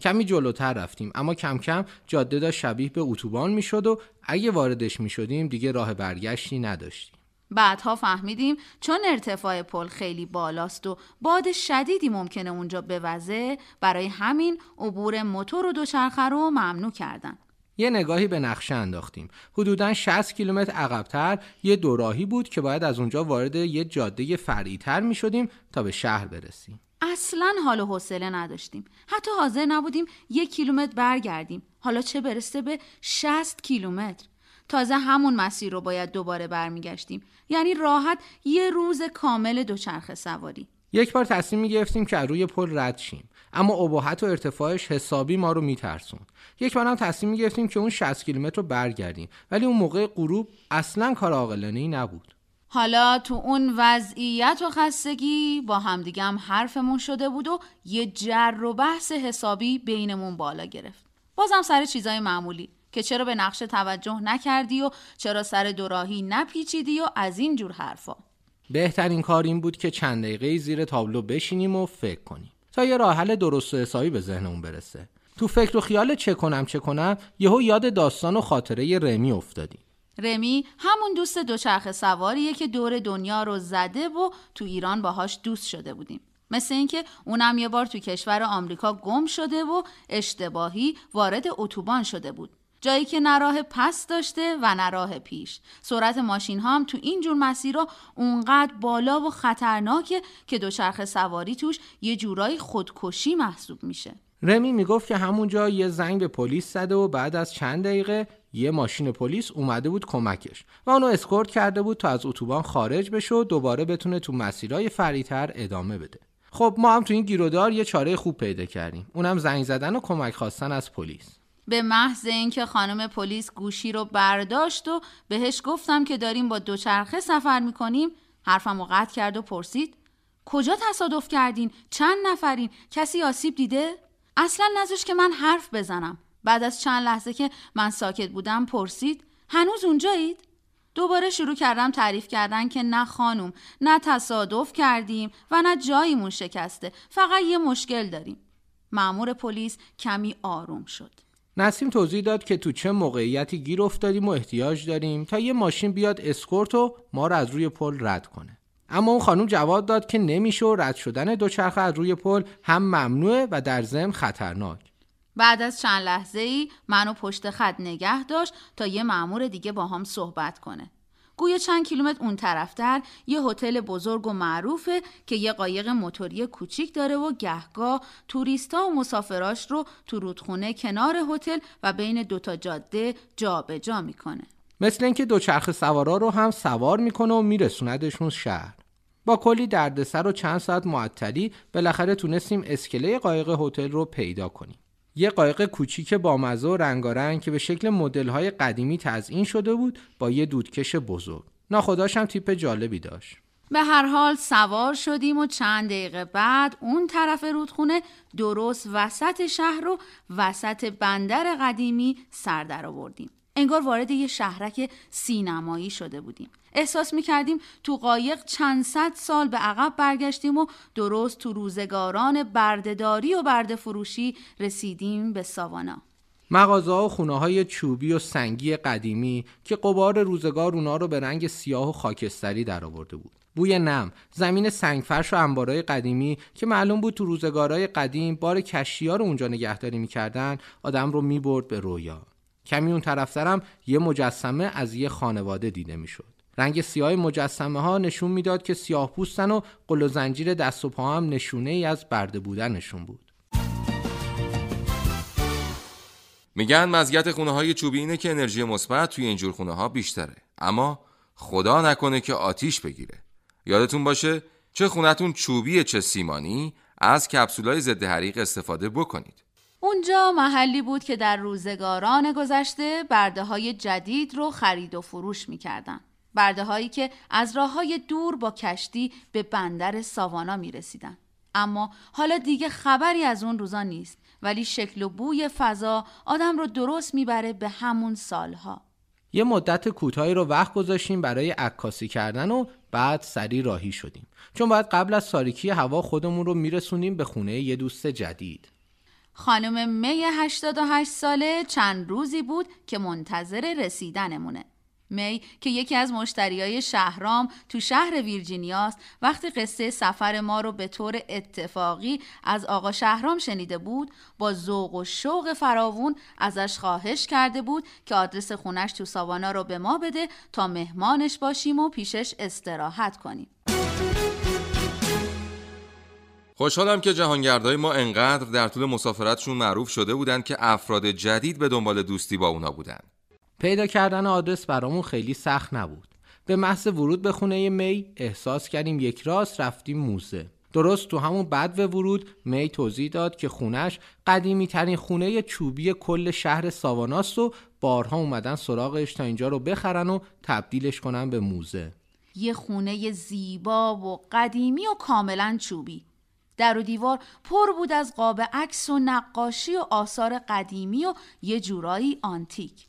کمی جلوتر رفتیم اما کم کم جاده داشت شبیه به اتوبان می‌شد و اگه واردش می‌شدیم دیگه راه برگشتی نداشتیم. بعدها فهمیدیم چون ارتفاع پل خیلی بالاست و باد شدیدی ممکنه اونجا بوزه برای همین عبور موتور و دوچرخه رو ممنوع کردن. یه نگاهی به نقشه انداختیم. حدودا 60 کیلومتر عقبتر یه دوراهی بود که باید از اونجا وارد یه جاده فرعیتر می شدیم تا به شهر برسیم. اصلا حال و حوصله نداشتیم. حتی حاضر نبودیم یک کیلومتر برگردیم. حالا چه برسه به 60 کیلومتر؟ تازه همون مسیر رو باید دوباره برمیگشتیم. یعنی راحت یه روز کامل دوچرخه سواری. یک بار تصمیم می گرفتیم که روی پل رد شیم. اما ابهت و ارتفاعش حسابی ما رو میترسون یک بار هم تصمیم می گرفتیم که اون 60 کیلومتر رو برگردیم. ولی اون موقع غروب اصلا کار عاقلانه ای نبود. حالا تو اون وضعیت و خستگی با همدیگه هم حرفمون شده بود و یه جر و بحث حسابی بینمون بالا گرفت. بازم سر چیزای معمولی که چرا به نقشه توجه نکردی و چرا سر دوراهی نپیچیدی و از این جور حرفا. بهترین کار این بود که چند دقیقه زیر تابلو بشینیم و فکر کنیم. تا یه راه حل درست و حسابی به ذهنمون برسه. تو فکر و خیال چه کنم چه کنم یهو یاد داستان و خاطره رمی افتادیم. رمی همون دوست دوچرخه سواریه که دور دنیا رو زده و تو ایران باهاش دوست شده بودیم. مثل اینکه اونم یه بار تو کشور آمریکا گم شده و اشتباهی وارد اتوبان شده بود. جایی که نراه پس داشته و نراه پیش. سرعت ماشین ها هم تو این جور مسیرها اونقدر بالا و خطرناکه که دوچرخه سواری توش یه جورایی خودکشی محسوب میشه. رمی می‌گفت که همونجا یه زنگ به پلیس زده و بعد از چند دقیقه یه ماشین پلیس اومده بود کمکش و اونو اسکورت کرده بود تا از اتوبان خارج بشه و دوباره بتونه تو مسیرهای فریتر ادامه بده. خب ما هم تو این گیرودار یه چاره خوب پیدا کردیم. اونم زنگ زدن و کمک خواستن از پلیس. به محض اینکه خانم پلیس گوشی رو برداشت و بهش گفتم که داریم با دوچرخه سفر می‌کنیم حرفم رو قطع کرد و پرسید کجا تصادف کردین؟ چند نفرین؟ کسی آسیب دیده؟ اصلا نذاش که من حرف بزنم بعد از چند لحظه که من ساکت بودم پرسید هنوز اونجایید؟ دوباره شروع کردم تعریف کردن که نه خانم نه تصادف کردیم و نه جاییمون شکسته فقط یه مشکل داریم معمور پلیس کمی آروم شد نسیم توضیح داد که تو چه موقعیتی گیر افتادیم و احتیاج داریم تا یه ماشین بیاد اسکورت و ما رو از روی پل رد کنه. اما اون خانم جواب داد که نمیشه و رد شدن دوچرخه از روی پل هم ممنوعه و در ضمن خطرناک. بعد از چند لحظه ای منو پشت خط نگه داشت تا یه مأمور دیگه با هم صحبت کنه. گویا چند کیلومتر اون طرفتر یه هتل بزرگ و معروفه که یه قایق موتوری کوچیک داره و گهگاه توریستا و مسافراش رو تو رودخونه کنار هتل و بین دوتا جاده جابجا جا می‌کنه. مثل اینکه دوچرخه سوارا رو هم سوار می‌کنه و میرسوندشون شهر. با کلی دردسر و چند ساعت معطلی بالاخره تونستیم اسکله قایق هتل رو پیدا کنیم. یه قایق کوچیک با مزه و رنگارنگ که به شکل مدل‌های قدیمی تزئین شده بود با یه دودکش بزرگ. ناخداش هم تیپ جالبی داشت. به هر حال سوار شدیم و چند دقیقه بعد اون طرف رودخونه درست وسط شهر رو وسط بندر قدیمی سر در آوردیم. انگار وارد یه شهرک سینمایی شده بودیم. احساس می‌کردیم تو قایق چند صد سال به عقب برگشتیم و درست تو روزگاران بردهداری و برده فروشی رسیدیم به ساوانا. مغازه و خونه های چوبی و سنگی قدیمی که قبار روزگار اونا رو به رنگ سیاه و خاکستری درآورده بود. بوی نم زمین سنگفرش و انبارای قدیمی که معلوم بود تو روزگارای قدیم بار کشتی‌ها رو اونجا نگهداری می‌کردن آدم رو می‌برد به رویا. کمی اون طرفترم یه مجسمه از یه خانواده دیده می‌شد. رنگ سیاه مجسمه ها نشون می‌داد که سیاه پوستن و قل و زنجیر دست و پا هم نشونه ای از برده بودنشون بود. میگن مزیت خونه های چوبی اینه که انرژی مثبت توی اینجور خونه ها بیشتره. اما خدا نکنه که آتیش بگیره. یادتون باشه چه خونتون چوبی چه سیمانی؟ از کپسولای ضد حریق استفاده بکنید. اونجا محلی بود که در روزگاران گذشته برده های جدید رو خرید و فروش می‌کردن. برده هایی که از راه های دور با کشتی به بندر ساوانا می رسیدن. اما حالا دیگه خبری از اون روزا نیست ولی شکل و بوی فضا آدم رو درست می‌بره به همون سالها. یه مدت کوتاهی رو وقت گذاشتیم برای عکاسی کردن و بعد سری راهی شدیم چون باید قبل از تاریکی هوا خودمون رو میرسونیم به خونه یه دوست جدید خانم می 88 ساله چند روزی بود که منتظر رسیدنمونه. می که یکی از مشتریای شهرام تو شهر ویرجینیاست وقتی قصه سفر ما رو به طور اتفاقی از آقا شهرام شنیده بود با ذوق و شوق فراوون ازش خواهش کرده بود که آدرس خونش تو ساوانا رو به ما بده تا مهمانش باشیم و پیشش استراحت کنیم خوشحالم که جهانگردای ما انقدر در طول مسافرتشون معروف شده بودند که افراد جدید به دنبال دوستی با اونا بودن. پیدا کردن آدرس برامون خیلی سخت نبود. به محض ورود به خونه می احساس کردیم یک راست رفتیم موزه. درست تو همون بد و ورود می توضیح داد که خونش قدیمی ترین خونه چوبی کل شهر ساواناست و بارها اومدن سراغش تا اینجا رو بخرن و تبدیلش کنن به موزه. یه خونه زیبا و قدیمی و کاملا چوبی در و دیوار پر بود از قاب عکس و نقاشی و آثار قدیمی و یه جورایی آنتیک.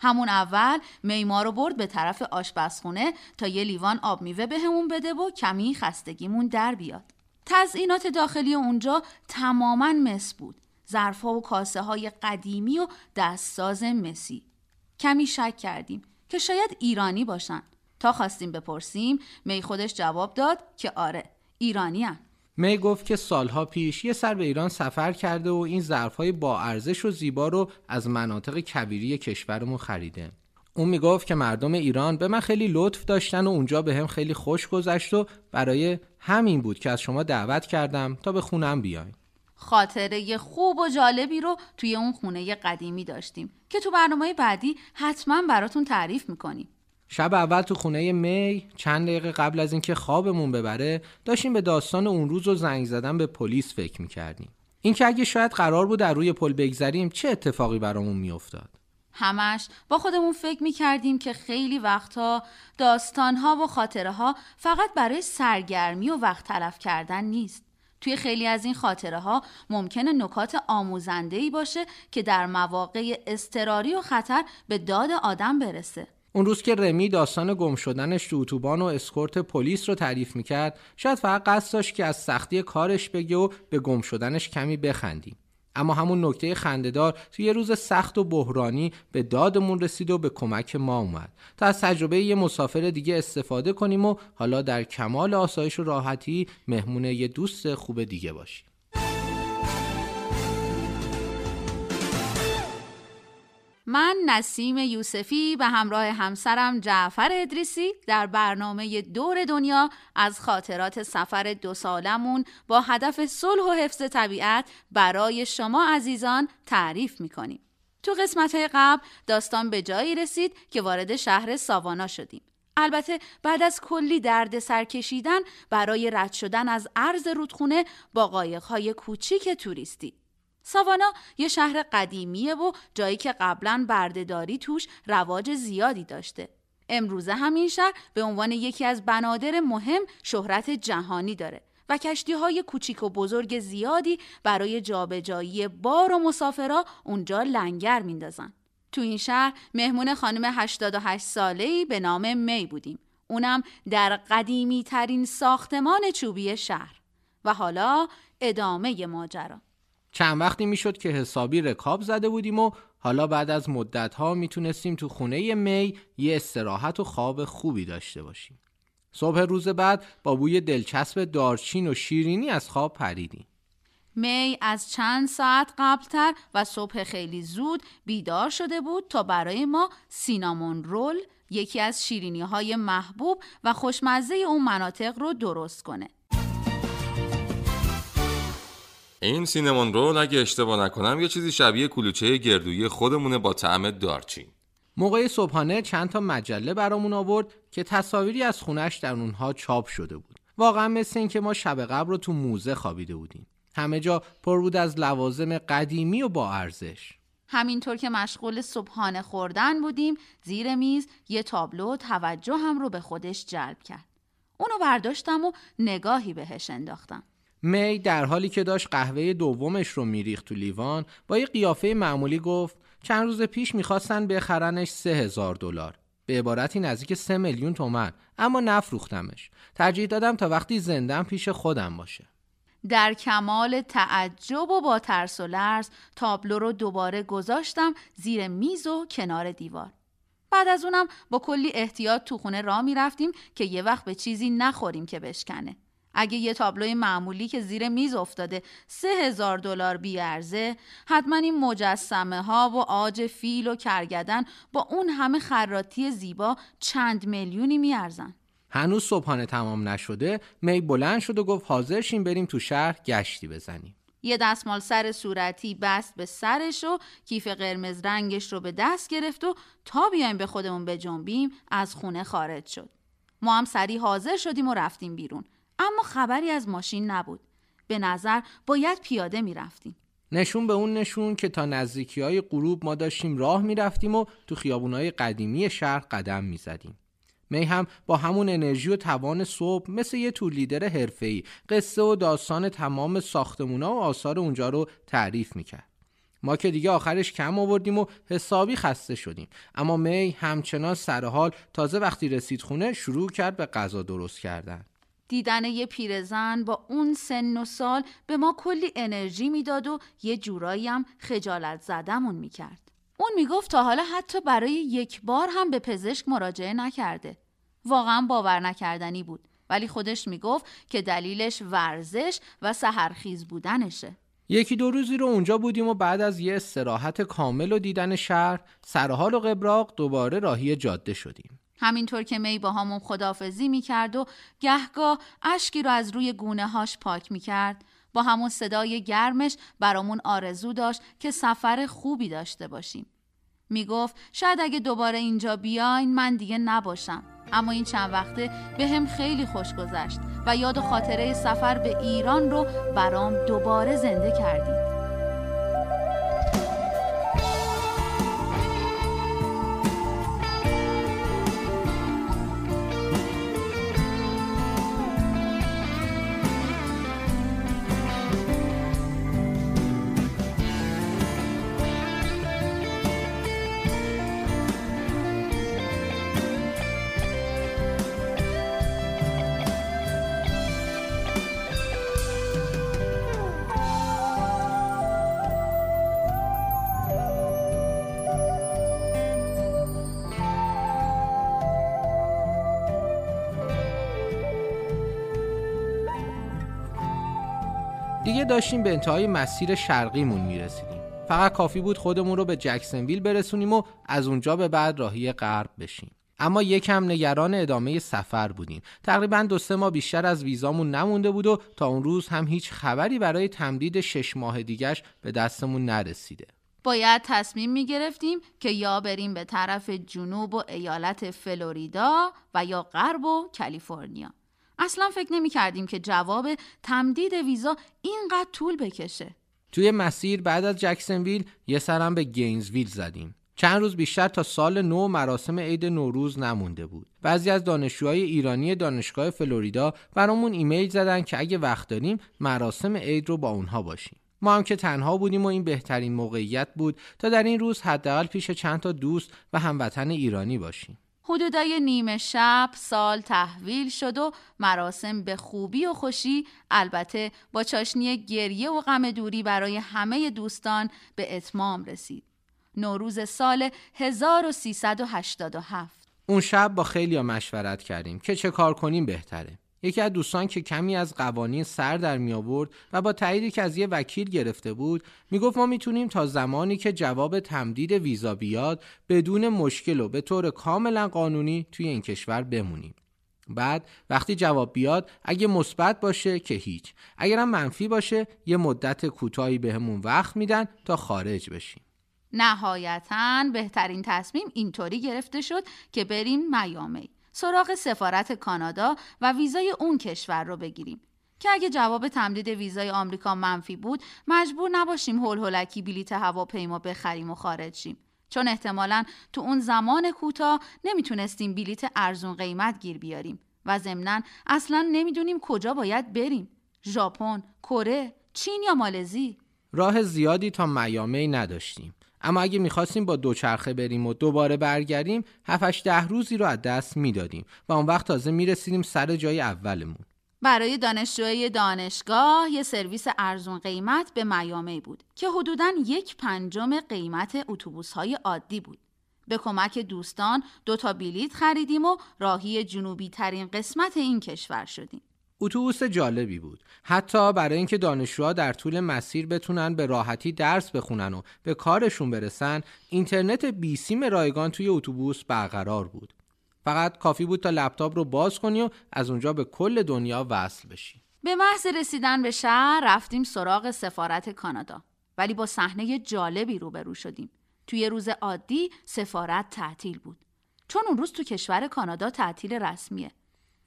همون اول میما رو برد به طرف آشپزخونه تا یه لیوان آب میوه بهمون بده و کمی خستگیمون در بیاد. تزئینات داخلی اونجا تماما مس بود. ظرفها و کاسه های قدیمی و دستساز مسی. کمی شک کردیم که شاید ایرانی باشن. تا خواستیم بپرسیم می خودش جواب داد که آره ایرانی می گفت که سالها پیش یه سر به ایران سفر کرده و این ظرفهای با ارزش و زیبا رو از مناطق کبیری کشورمون خریده. اون می‌گفت که مردم ایران به من خیلی لطف داشتن و اونجا به هم خیلی خوش گذشت و برای همین بود که از شما دعوت کردم تا به خونم بیاین. خاطره خوب و جالبی رو توی اون خونه قدیمی داشتیم که تو برنامه بعدی حتما براتون تعریف می‌کنیم. شب اول تو خونه می چند دقیقه قبل از اینکه خوابمون ببره داشتیم به داستان اون روز و زنگ زدن به پلیس فکر می‌کردیم. اینکه اگه شاید قرار بود در روی پل بگذریم چه اتفاقی برامون میافتاد؟ همش با خودمون فکر می‌کردیم که خیلی وقتها داستانها و خاطره ها فقط برای سرگرمی و وقت تلف کردن نیست. توی خیلی از این خاطره ها ممکنه نکات آموزنده ای باشه که در مواقع استراری و خطر به داد آدم برسه. اون روز که رمی داستان گم شدنش تو اتوبان و اسکورت پلیس رو تعریف می‌کرد شاید فقط قصد داشت که از سختی کارش بگه و به گم شدنش کمی بخندیم اما همون نکته خندهدار تو یه روز سخت و بحرانی به دادمون رسید و به کمک ما اومد. تا از تجربه یه مسافر دیگه استفاده کنیم و حالا در کمال آسایش و راحتی مهمون یه دوست خوب دیگه باشیم. من نسیم یوسفی به همراه همسرم جعفر ادریسی در برنامه دور دنیا از خاطرات سفر دو سالمون با هدف صلح و حفظ طبیعت برای شما عزیزان تعریف می‌کنیم. تو قسمت قبل داستان به جایی رسید که وارد شهر ساوانا شدیم. البته بعد از کلی درد سرکشیدن برای رد شدن از عرض رودخونه با قایقهای کوچیک توریستی. ساوانا یه شهر قدیمیه و جایی که قبلا بردهداری توش رواج زیادی داشته. امروزه همین شهر به عنوان یکی از بنادر مهم شهرت جهانی داره و کشتی های کوچیک و بزرگ زیادی برای جابجایی بار و مسافرا اونجا لنگر میندازن. تو این شهر مهمون خانم 88 ساله‌ای به نام می بودیم. اونم در قدیمی ترین ساختمان چوبی شهر. و حالا ادامه ماجرا. چند وقتی می‌شد که حسابی رکاب زده بودیم و حالا بعد از مدت ها می‌تونستیم تو خونه می یه استراحت و خواب خوبی داشته باشیم. صبح روز بعد با بوی دلچسب دارچین و شیرینی از خواب پریدیم. می از چند ساعت قبلتر و صبح خیلی زود بیدار شده بود تا برای ما سینامون رول یکی از شیرینی های محبوب و خوشمزه اون مناطق رو درست کنه. این سینمون رول اگه اشتباه نکنم یه چیزی شبیه کلوچه گردویی خودمونه با طعم دارچین. موقع صبحانه چند تا مجله برامون آورد که تصاویری از خونش در اونها چاپ شده بود. واقعا مثل اینکه ما شب قبل رو تو موزه خوابیده بودیم. همه جا پر بود از لوازم قدیمی و با ارزش. همینطور که مشغول صبحانه خوردن بودیم زیر میز یه تابلو توجه هم رو به خودش جلب کرد. اونو برداشتم و نگاهی بهش انداختم. می در حالی که داشت قهوه دومش رو میریخت تو لیوان با یه قیافه معمولی گفت چند روز پیش می‌خواستن بخرنش سه هزار دلار. به عبارتی نزدیک سه میلیون تومن اما نفروختمش. ترجیح دادم تا وقتی زندم پیش خودم باشه. در کمال تعجب و با ترس و لرز تابلو رو دوباره گذاشتم زیر میز و کنار دیوار. بعد از اونم با کلی احتیاط تو خونه را می‌رفتیم که یه وقت به چیزی نخوریم که بشکنه. اگه یه تابلوی معمولی که زیر میز افتاده سه هزار دلار بیارزه حتما این مجسمه ها و آج فیل و کرگدن با اون همه خراتی زیبا چند میلیونی میارزن. هنوز صبحانه تمام نشده می بلند شد و گفت حاضر شیم بریم تو شهر گشتی بزنیم. یه دستمال سر صورتی بست به سرش و کیف قرمز رنگش رو به دست گرفت و تا بیایم به خودمون بجنبیم از خونه خارج شد. ما هم سریع حاضر شدیم و رفتیم بیرون. اما خبری از ماشین نبود. به نظر باید پیاده می‌رفتیم. نشون به اون نشون که تا نزدیکی های غروب ما داشتیم راه می‌رفتیم و تو خیابونای قدیمی شهر قدم می‌زدیم. می هم با همون انرژی و توان صبح مثل یه تور لیدر حرفه‌ای قصه و داستان تمام ساختمونا و آثار اونجا رو تعریف می‌کرد. ما که دیگه آخرش کم آوردیم و حسابی خسته شدیم. اما می همچنان سرحال تازه وقتی رسید خونه شروع کرد به غذا درست کردن. دیدن یه پیرزن با اون سن و سال به ما کلی انرژی می‌داد و یه جورایی هم خجالت زدمون می‌کرد. اون می‌گفت تا حالا حتی برای یک بار هم به پزشک مراجعه نکرده. واقعا باور نکردنی بود. ولی خودش می‌گفت که دلیلش ورزش و سهرخیز بودنشه. یکی دو روزی رو اونجا بودیم و بعد از یه استراحت کامل و دیدن شهر سرحال و قبراق دوباره راهی جاده شدیم. همینطور که می با همون خدافزی می کرد و گهگاه اشکی رو از روی گونه هاش پاک می کرد. با همون صدای گرمش برامون آرزو داشت که سفر خوبی داشته باشیم. می گفت شاید اگه دوباره اینجا بیاین من دیگه نباشم. اما این چند وقته به هم خیلی خوش گذشت و یاد و خاطره سفر به ایران رو برام دوباره زنده کردید. داشتیم به انتهای مسیر شرقیمون می‌رسیدیم. فقط کافی بود خودمون رو به جکسنویل برسونیم و از اونجا به بعد راهی غرب بشیم. اما یکم نگران ادامه سفر بودیم. تقریبا دو سه ماه بیشتر از ویزامون نمونده بود و تا اون روز هم هیچ خبری برای تمدید شش ماه دیگش به دستمون نرسیده. باید تصمیم می گرفتیم که یا بریم به طرف جنوب و ایالت فلوریدا و یا غرب و کالیفرنیا. اصلا فکر نمی کردیم که جواب تمدید ویزا اینقدر طول بکشه توی مسیر بعد از جکسنویل یه سرم به گینزویل زدیم چند روز بیشتر تا سال نو مراسم عید نوروز نمونده بود. بعضی از دانشجوهای ایرانی دانشگاه فلوریدا برامون ایمیل زدن که اگه وقت داریم مراسم عید رو با اونها باشیم. ما هم که تنها بودیم و این بهترین موقعیت بود تا در این روز حداقل پیش چند تا دوست و هموطن ایرانی باشیم. حدودای نیمه شب سال تحویل شد و مراسم به خوبی و خوشی البته با چاشنی گریه و غم دوری برای همه دوستان به اتمام رسید. نوروز سال 1387 اون شب با خیلی مشورت کردیم که چه کار کنیم بهتره. یکی از دوستان که کمی از قوانین سر در می آورد و با تاییدی که از یه وکیل گرفته بود می‌گفت ما می‌تونیم تا زمانی که جواب تمدید ویزا بیاد بدون مشکل و به طور کاملا قانونی توی این کشور بمونیم. بعد وقتی جواب بیاد اگه مثبت باشه که هیچ. اگرم منفی باشه یه مدت کوتاهی بهمون وقت میدن تا خارج بشیم. نهایتا بهترین تصمیم اینطوری گرفته شد که بریم میامی. سراغ سفارت کانادا و ویزای اون کشور رو بگیریم. که اگه جواب تمدید ویزای آمریکا منفی بود مجبور نباشیم هول هولکی بلیت هواپیما بخریم و خارج شیم. چون احتمالا تو اون زمان کوتاه نمی‌تونستیم بلیت ارزون قیمت گیر بیاریم و ضمنا اصلا نمی‌دونیم کجا باید بریم. ژاپن کره چین یا مالزی؟ راه زیادی تا میامی نداشتیم. اما اگه می‌خواستیم با دوچرخه بریم و دوباره برگردیم 7 ده روزی رو از دست می‌دادیم و اون وقت تازه می‌رسیدیم سر جای اولمون برای دانشجوی دانشگاه یه سرویس ارزون قیمت به میامی بود که حدوداً یک پنجم قیمت اتوبوس های عادی بود. به کمک دوستان دو تا بلیت خریدیم و راهی جنوبی ترین قسمت این کشور شدیم. اتوبوس جالبی بود. حتی برای اینکه دانشجوها در طول مسیر بتونن به راحتی درس بخونن و به کارشون برسن اینترنت بیسیم رایگان توی اتوبوس برقرار بود. فقط کافی بود تا لپتاپ رو باز کنی و از اونجا به کل دنیا وصل بشی. به محض رسیدن به شهر رفتیم سراغ سفارت کانادا. ولی با صحنه جالبی روبرو شدیم. توی روز عادی سفارت تعطیل بود. چون اون روز تو کشور کانادا تعطیل رسمیه.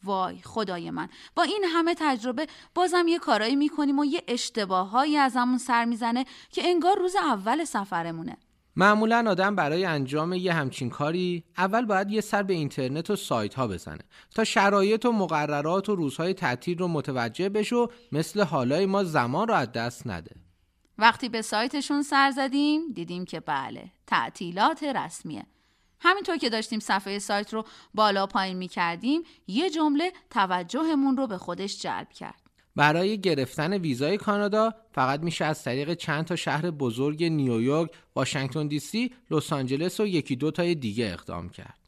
وای خدای من. با این همه تجربه بازم یه کارایی می‌کنیم و یه اشتباهایی ازمون سر می‌زنه که انگار روز اول سفرمونه. معمولا آدم برای انجام یه همچین کاری اول باید یه سر به اینترنت و سایت ها بزنه تا شرایط و مقررات و روزهای تعطیل رو متوجه بشه و مثل حالای ما زمان رو از دست نده. وقتی به سایتشون سر زدیم دیدیم که بله تعطیلات رسمیه. همینطور که داشتیم صفحه سایت رو بالا پایین می کردیم یه جمله توجهمون رو به خودش جلب کرد. برای گرفتن ویزای کانادا فقط میشه از طریق چند تا شهر بزرگ نیویورک، واشنگتن دی سی، لس آنجلس و یکی دو تای دیگه اقدام کرد.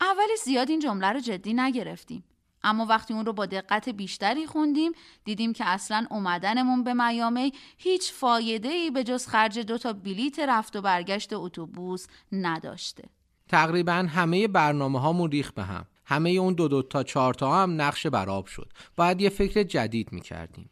اول زیاد این جمله رو جدی نگرفتیم. اما وقتی اون رو با دقت بیشتری خوندیم دیدیم که اصلا اومدنمون به میامی هیچ فایده ای به جز خرج دو تا بلیت رفت و برگشت اتوبوس نداشته. تقریبا همه برنامه هامون ریخ به هم. همه اون دو دو تا چهار تا هم نقش براب شد. باید یه فکر جدید می‌کردیم.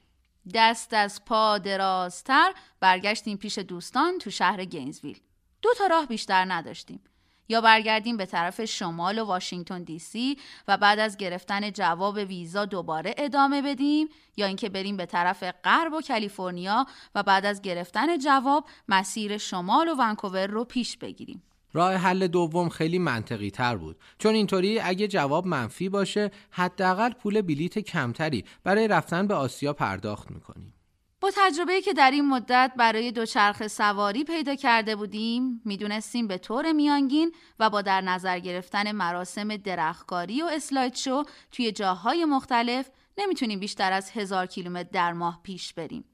دست از پا درازتر برگشتیم پیش دوستان تو شهر گینزویل. دو تا راه بیشتر نداشتیم. یا برگردیم به طرف شمال و واشنگتن دی سی و بعد از گرفتن جواب ویزا دوباره ادامه بدیم یا اینکه بریم به طرف غرب و کالیفرنیا و بعد از گرفتن جواب مسیر شمال و ونکوور رو پیش بگیریم. راه حل دوم خیلی منطقی تر بود. چون اینطوری اگه جواب منفی باشه حداقل پول بلیت کمتری برای رفتن به آسیا پرداخت می‌کنیم. با تجربه که در این مدت برای دوچرخه سواری پیدا کرده بودیم می‌دونستیم به طور میانگین و با در نظر گرفتن مراسم درختکاری و اسلاید شو توی جاهای مختلف نمی‌تونیم بیشتر از هزار کیلومتر در ماه پیش بریم.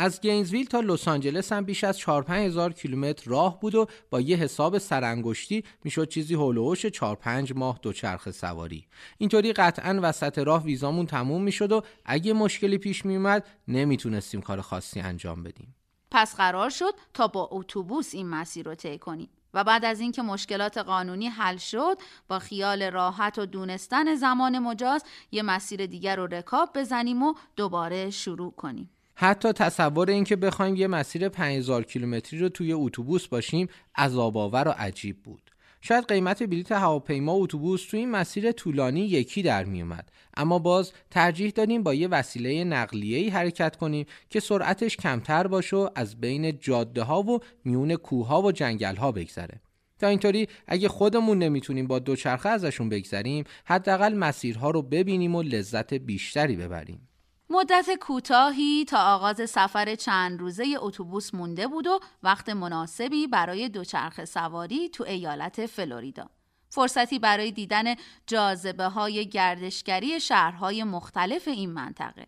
از گینزویل تا لس آنجلس هم بیش از 4 هزار کیلومتر راه بود و با یه حساب سرانگشتی می‌شد چیزی هولوش 4 5 ماه دوچرخه سواری. اینطوری قطعا وسط راه ویزامون تموم می‌شد و اگه مشکلی پیش میومد نمی‌تونستیم کار خاصی انجام بدیم. پس قرار شد تا با اتوبوس این مسیر رو طی کنیم و بعد از اینکه مشکلات قانونی حل شد با خیال راحت و دونستن زمان مجاز یه مسیر دیگر رو رکاب بزنیم و دوباره شروع کنیم. حتی تصور اینکه بخوایم یه مسیر 5000 کیلومتری رو توی اتوبوس باشیم عذاب آور و عجیب بود. شاید قیمت بلیت هواپیما و اتوبوس توی این مسیر طولانی یکی در می اومد. اما باز ترجیح دادیم با یه وسیله نقلیه‌ای حرکت کنیم که سرعتش کمتر باشه و از بین جاده ها و میون کوه ها و جنگل ها بگذره. تا اینطوری اگه خودمون نمی‌تونیم با دوچرخه ازشون بگذریم حداقل مسیرها رو ببینیم و لذت بیشتری ببریم. مدت کوتاهی تا آغاز سفر چند روزه اتوبوس مونده بود و وقت مناسبی برای دوچرخه سواری تو ایالت فلوریدا. فرصتی برای دیدن جاذبه های گردشگری شهرهای مختلف این منطقه.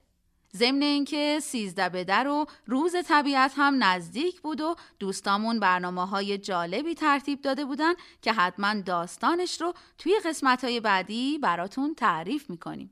ضمن اینکه سیزده بدر و روز طبیعت هم نزدیک بود و دوستامون برنامه های جالبی ترتیب داده بودن که حتما داستانش رو توی قسمت های بعدی براتون تعریف می‌کنیم.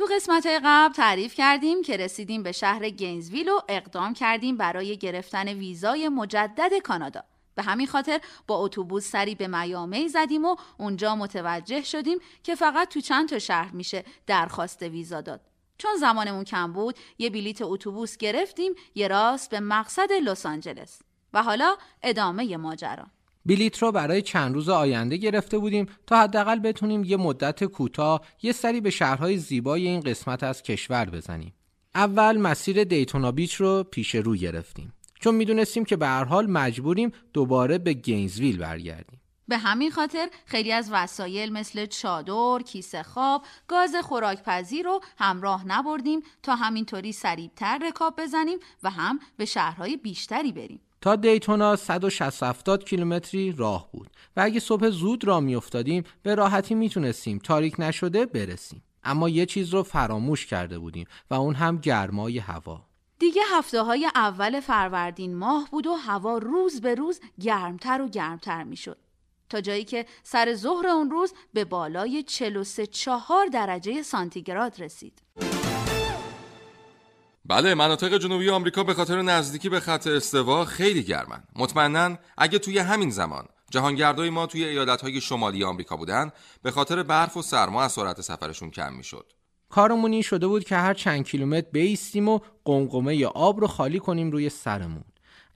تو قسمت قبل تعریف کردیم که رسیدیم به شهر گینزویل و اقدام کردیم برای گرفتن ویزای مجدد کانادا. به همین خاطر با اتوبوس سری به میامی زدیم و اونجا متوجه شدیم که فقط تو چند تا شهر میشه درخواست ویزا داد. چون زمانمون کم بود یه بلیت اتوبوس گرفتیم یه راست به مقصد لس آنجلس و حالا ادامه ماجرا بلیت رو برای چند روز آینده گرفته بودیم تا حداقل بتونیم یه مدت کوتاه یه سری به شهرهای زیبای این قسمت از کشور بزنیم. اول مسیر دیتونا بیچ رو پیش رو گرفتیم چون می‌دونستیم که به هر حال مجبوریم دوباره به گینزویل برگردیم. به همین خاطر خیلی از وسایل مثل چادر، کیسه خواب، گاز خوراکپذیر رو همراه نبردیم تا همینطوری سریعتر رکاب بزنیم و هم به شهرهای بیشتری بریم. تا دیتونا 160 کیلومتری راه بود و اگه صبح زود را میافتادیم به راحتی می‌تونستیم. تاریک نشده برسیم. اما یه چیز رو فراموش کرده بودیم و اون هم گرمای هوا. دیگه هفته های اول فروردین ماه بود و هوا روز به روز گرمتر و گرمتر می‌شد. تا جایی که سر ظهر اون روز به بالای 43 چهار درجه سانتیگراد رسید. بله مناطق جنوبی آمریکا به خاطر نزدیکی به خط استوا خیلی گرمن. مطمئنا اگه توی همین زمان جهانگردای ما توی ایالتهای شمالی آمریکا بودن به خاطر برف و سرما از سرعت سفرشون کم می‌شد. کارمون این شده بود که هر چند کیلومتر بیستیم و قمقمه آب رو خالی کنیم روی سرمون.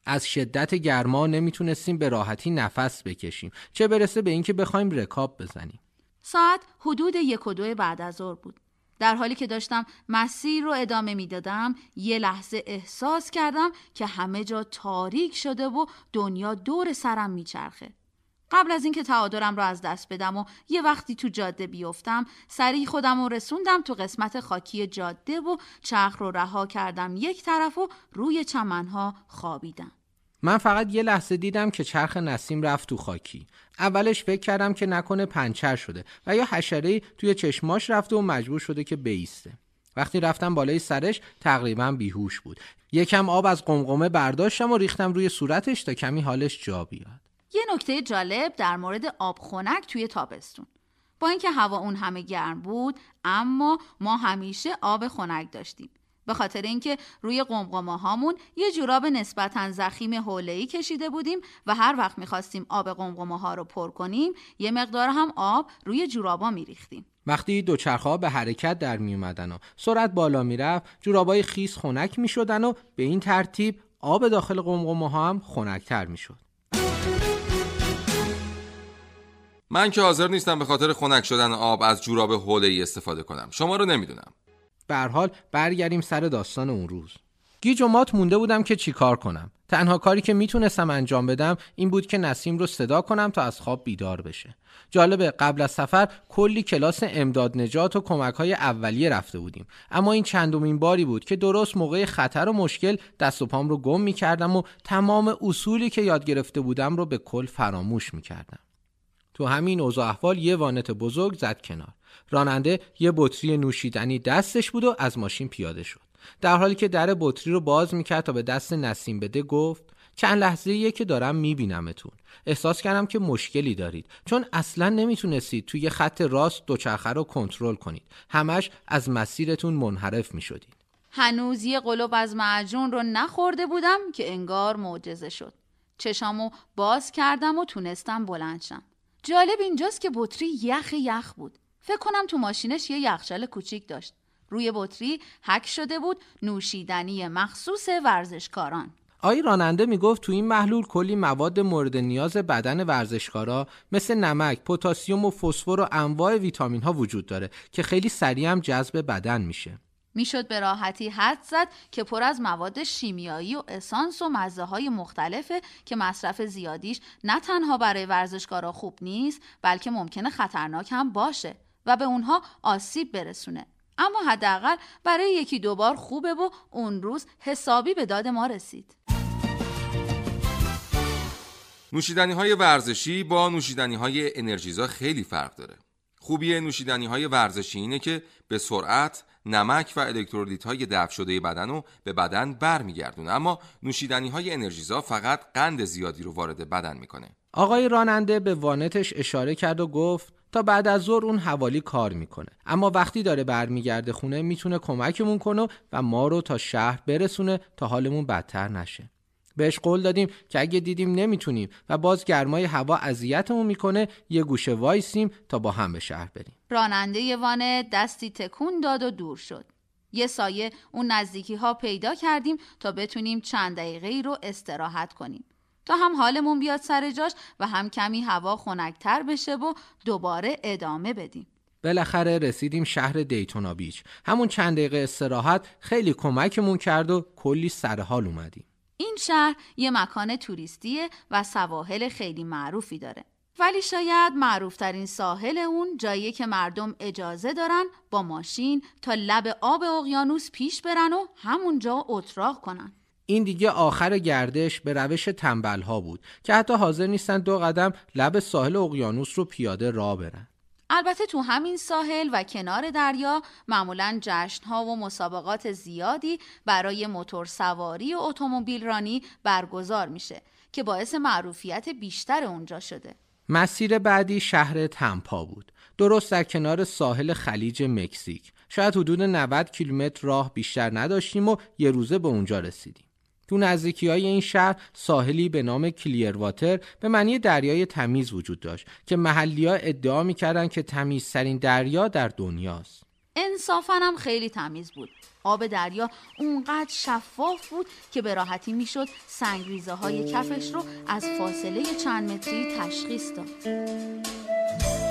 از شدت گرما نمی‌تونستیم به راحتی نفس بکشیم چه برسه به اینکه بخوایم رکاب بزنیم. ساعت حدود یک و دو بعد از ظهر بود. در حالی که داشتم مسیر رو ادامه می‌دادم یه لحظه احساس کردم که همه جا تاریک شده و دنیا دور سرم میچرخه. قبل از اینکه تعادلم رو از دست بدم و یه وقتی تو جاده بیفتم سریع خودم رو رسوندم تو قسمت خاکی جاده و چرخ رو رها کردم یک طرف و روی چمنها خوابیدم. من فقط یه لحظه دیدم که چرخ نسیم رفت تو خاکی. اولش فکر کردم که نکنه پنچر شده و یا حشره توی چشماش رفته و مجبور شده که بیسته. وقتی رفتم بالای سرش تقریبا بیهوش بود. یکم آب از قمقمه برداشتم و ریختم روی صورتش تا کمی حالش جا بیاد. یه نکته جالب در مورد آب خنک توی تابستون. با اینکه هوا اون همه گرم بود اما ما همیشه آب خنک داشتیم. به خاطر اینکه روی قمقمه هامون یه جوراب نسبتا زخیم حوله‌ای کشیده بودیم و هر وقت می‌خواستیم آب قمقمه ها رو پر کنیم یه مقدار هم آب روی جورابا میریختیم. وقتی دوچرخه به حرکت در می اومدن و سرعت بالا می‌رفت جورابای خیس خنک می شدن و به این ترتیب آب داخل قمقمه ها هم خنکتر می شد. من که حاضر نیستم به خاطر خنک شدن آب از جوراب حوله استفاده کنم. شما رو نمی‌دونم. به حال برگردیم سر داستان اون روز. گیج و مات مونده بودم که چیکار کنم. تنها کاری که می‌تونستم انجام بدم این بود که نسیم رو صدا کنم تا از خواب بیدار بشه. جالبه قبل از سفر کلی کلاس امداد نجات و کمک های اولیه رفته بودیم. اما این چندمین باری بود که درست موقع خطر و مشکل دست و پام رو گم می‌کردم و تمام اصولی که یاد گرفته بودم رو به کل فراموش می‌کردم. تو همین اوضاع احوال یه وانت بزرگ زد کنار. راننده یه بطری نوشیدنی دستش بود و از ماشین پیاده شد. در حالی که در بطری رو باز می‌کرد تا به دست نسیم بده گفت چند لحظه که دارم میبینمتون. احساس کردم که مشکلی دارید. چون اصلا نمی‌تونستید توی خط راست دوچرخه رو کنترل کنید. همش از مسیرتون منحرف می‌شدید. هنوز یه قلوب از معجون رو نخورده بودم که انگار معجزه شد. چشامو باز کردم و تونستم بلند شم. جالب اینجاست که بطری یخ یخ بود. فکر کنم تو ماشینش یه یخچال کوچیک داشت. روی بطری حک شده بود نوشیدنی مخصوص ورزشکاران. آقای راننده می‌گفت تو این محلول کلی مواد مورد نیاز بدن ورزشکارا مثل نمک، پتاسیم و فسفر و انواع ویتامین ها وجود داره که خیلی سریع هم جذب بدن میشه. می‌شد به راحتی حد زد که پر از مواد شیمیایی و اسانس و مزه های مختلفه که مصرف زیادیش نه تنها برای ورزشکارا خوب نیست بلکه ممکنه خطرناک هم باشه. و به اونها آسیب برسونه. اما حداقل برای یکی دوبار خوبه و اون روز حسابی به داد ما رسید. نوشیدنی های ورزشی با نوشیدنی های انرژیزا خیلی فرق داره. خوبی نوشیدنی های ورزشی اینه که به سرعت نمک و الکترولیت های دفع شده بدن رو به بدن برمیگردونه اما نوشیدنی های انرژیزا فقط قند زیادی رو وارد بدن می‌کنه. آقای راننده به وانتش اشاره کرد و گفت تا بعد از ظهر اون حوالی کار می‌کنه. اما وقتی داره برمیگرده خونه می‌تونه کمکمون کنه و ما رو تا شهر برسونه تا حالمون بدتر نشه. بهش قول دادیم که اگه دیدیم نمی‌تونیم و باز گرمای هوا اذیتمون می‌کنه یه گوشه وایسیم تا با هم به شهر بریم. راننده وانه دستی تکون داد و دور شد. یه سایه اون نزدیکی ها پیدا کردیم تا بتونیم چند دقیقه ای رو استراحت کنیم. تا هم حالمون بیاد سر جاش و هم کمی هوا خنکتر بشه و دوباره ادامه بدیم. بالاخره رسیدیم شهر دیتونا بیچ. همون چند دقیقه استراحت خیلی کمکمون کرد و کلی سر حال اومدیم. این شهر یه مکان توریستیه و سواحل خیلی معروفی داره. ولی شاید معروفترین ساحل اون جایی که مردم اجازه دارن با ماشین تا لب آب اقیانوس پیش برن و همونجا اتراق کنن. این دیگه آخر گردش به روش تنبل ها بود که حتی حاضر نیستن دو قدم لب ساحل اقیانوس رو پیاده راه برن البته تو همین ساحل و کنار دریا معمولا جشن ها و مسابقات زیادی برای موتور سواری و اتومبیل رانی برگزار میشه که باعث معروفیت بیشتر اونجا شده. مسیر بعدی شهر تمپا بود. درست در کنار ساحل خلیج مکزیک. شاید حدود 90 کیلومتر راه بیشتر نداشتیم و یه روزه به اونجا رسیدیم. تو نزدیکی های این شهر ساحلی به نام کلیر واتر به معنی دریای تمیز وجود داشت که محلی ها ادعا می‌کردن که تمیزترین دریا در دنیاست. انصافا هم خیلی تمیز بود. آب دریا اونقدر شفاف بود که به راحتی می‌شد سنگریزه های کفش رو از فاصله چند متری تشخیص داد.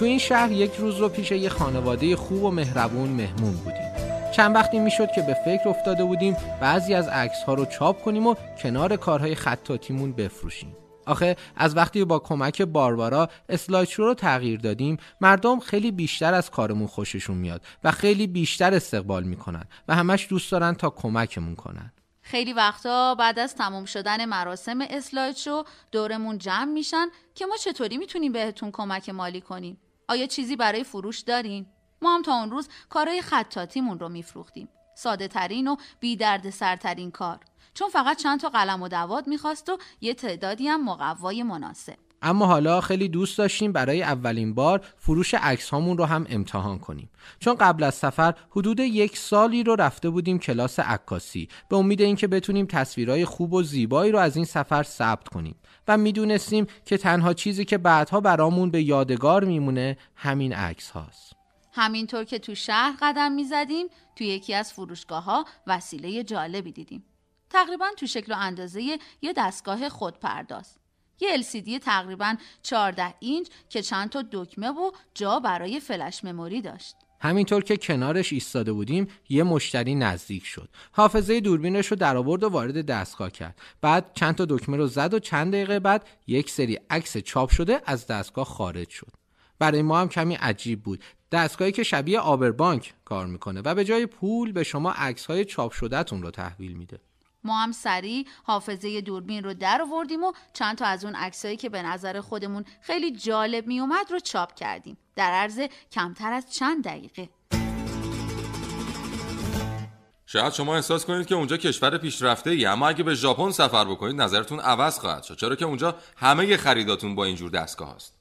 تو این شهر یک روز رو پیش یه خانواده خوب و مهربون مهمون بودیم. چند وقتی می‌شد که به فکر افتاده بودیم بعضی از عکس ها رو چاپ کنیم و کنار کارهای خطاتیمون بفروشیم. آخه از وقتی با کمک باربارا اسلایدشو رو تغییر دادیم مردم خیلی بیشتر از کارمون خوششون میاد و خیلی بیشتر استقبال می‌کنن و همش دوست دارن تا کمکمون کنن. خیلی وقتا بعد از تموم شدن مراسم اسلایدشو دورمون جمع میشن که ما چطوری می‌تونیم بهتون کمک مالی کنیم؟ آیا چیزی برای فروش دارین؟ ما هم تا اون روز کارهای خطاتیمون رو میفروختیم. ساده ترین و بی درد سرترین کار. چون فقط چند تا قلم و دواد می‌خواست و یه تعدادی هم مقوای مناسب. اما حالا خیلی دوست داشتیم برای اولین بار فروش عکس هامون رو هم امتحان کنیم. چون قبل از سفر حدود یک سالی رو رفته بودیم کلاس عکاسی به امید اینکه بتونیم تصویرهای خوب و زیبایی رو از این سفر ثبت کنیم. و می‌دونستیم که تنها چیزی که بعدها برامون به یادگار میمونه همین عکس هاست. همینطور که تو شهر قدم می‌زدیم تو یکی از فروشگاه ها وسیله جالبی دیدیم. تقریبا تو شکل و اندازه یه دستگاه خودپرداز. یه LCD تقریبا 14 اینچ که چند تا دکمه و جا برای فلش مموری داشت. همینطور که کنارش ایستاده بودیم یه مشتری نزدیک شد. حافظه دوربینش رو در آورد و وارد دستگاه کرد. بعد چند تا دکمه رو زد و چند دقیقه بعد یک سری عکس چاپ شده از دستگاه خارج شد. برای ما هم کمی عجیب بود. دستگاهی که شبیه آبربانک کار می‌کنه و به جای پول به شما عکس های چاپ شدهتون رو تحویل میده. ما هم سریع حافظه دوربین رو در آوردیم و چند تا از اون عکسایی که به نظر خودمون خیلی جالب می اومد رو چاپ کردیم. در عرض کمتر از چند دقیقه. شاید شما احساس کنید که اونجا کشور پیشرفته ای اما اگه به ژاپن سفر بکنید نظرتون عوض خواهد شد چرا که اونجا همه خریداتون با اینجور دستگاه هست.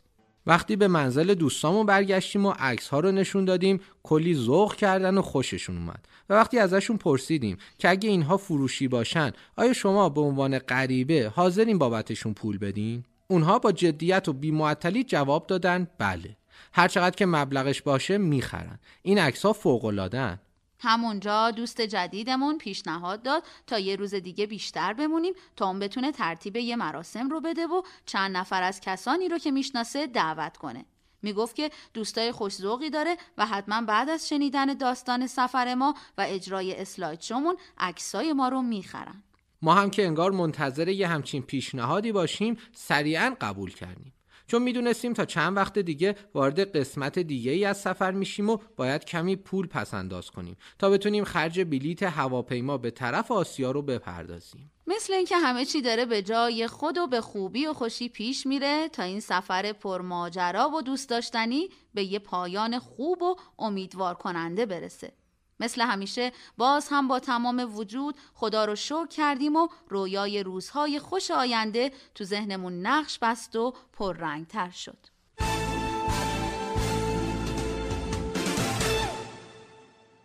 وقتی به منزل دوستامون برگشتیم و عکس ها رو نشون دادیم کلی ذوق کردن و خوششون اومد. و وقتی ازشون پرسیدیم که اگه اینها فروشی باشن آیا شما به عنوان غریبه حاضرین بابتشون پول بدین؟ اونها با جدیت و بیمعطلی جواب دادن بله. هرچقدر که مبلغش باشه می‌خرن. این عکس ها فوق العاده همونجا دوست جدیدمون پیشنهاد داد تا یه روز دیگه بیشتر بمونیم تا اون بتونه ترتیب یه مراسم رو بده و چند نفر از کسانی رو که می‌شناسه دعوت کنه. می‌گفت که دوستای خوشذوقی داره و حتما بعد از شنیدن داستان سفر ما و اجرای اسلاید شومون عکسای ما رو می‌خرن. ما هم که انگار منتظر یه همچین پیشنهادی باشیم سریعا قبول کردیم. چون می‌دونستیم تا چند وقت دیگه وارد قسمت دیگه ای از سفر میشیم و باید کمی پول پس انداز کنیم تا بتونیم خرج بلیت هواپیما به طرف آسیا رو بپردازیم. مثل اینکه همه چی داره به جای خود و به خوبی و خوشی پیش میره تا این سفر پرماجرا و دوست داشتنی به یه پایان خوب و امیدوار کننده برسه. مثل همیشه باز هم با تمام وجود خدا رو شکر کردیم و رویای روزهای خوش آینده تو ذهنمون نقش بست و پررنگتر شد.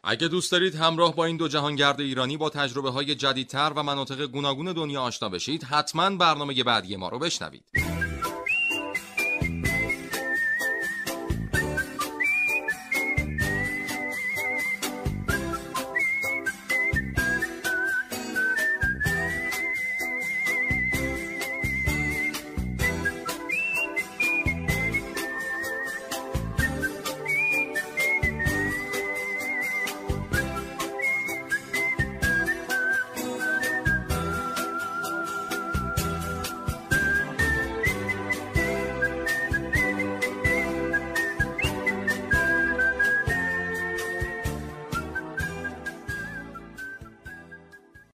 اگه دوست دارید همراه با این دو جهانگرد ایرانی با تجربه های جدیدتر و مناطق گوناگون دنیا آشنا بشید حتما برنامه بعدی ما رو بشنوید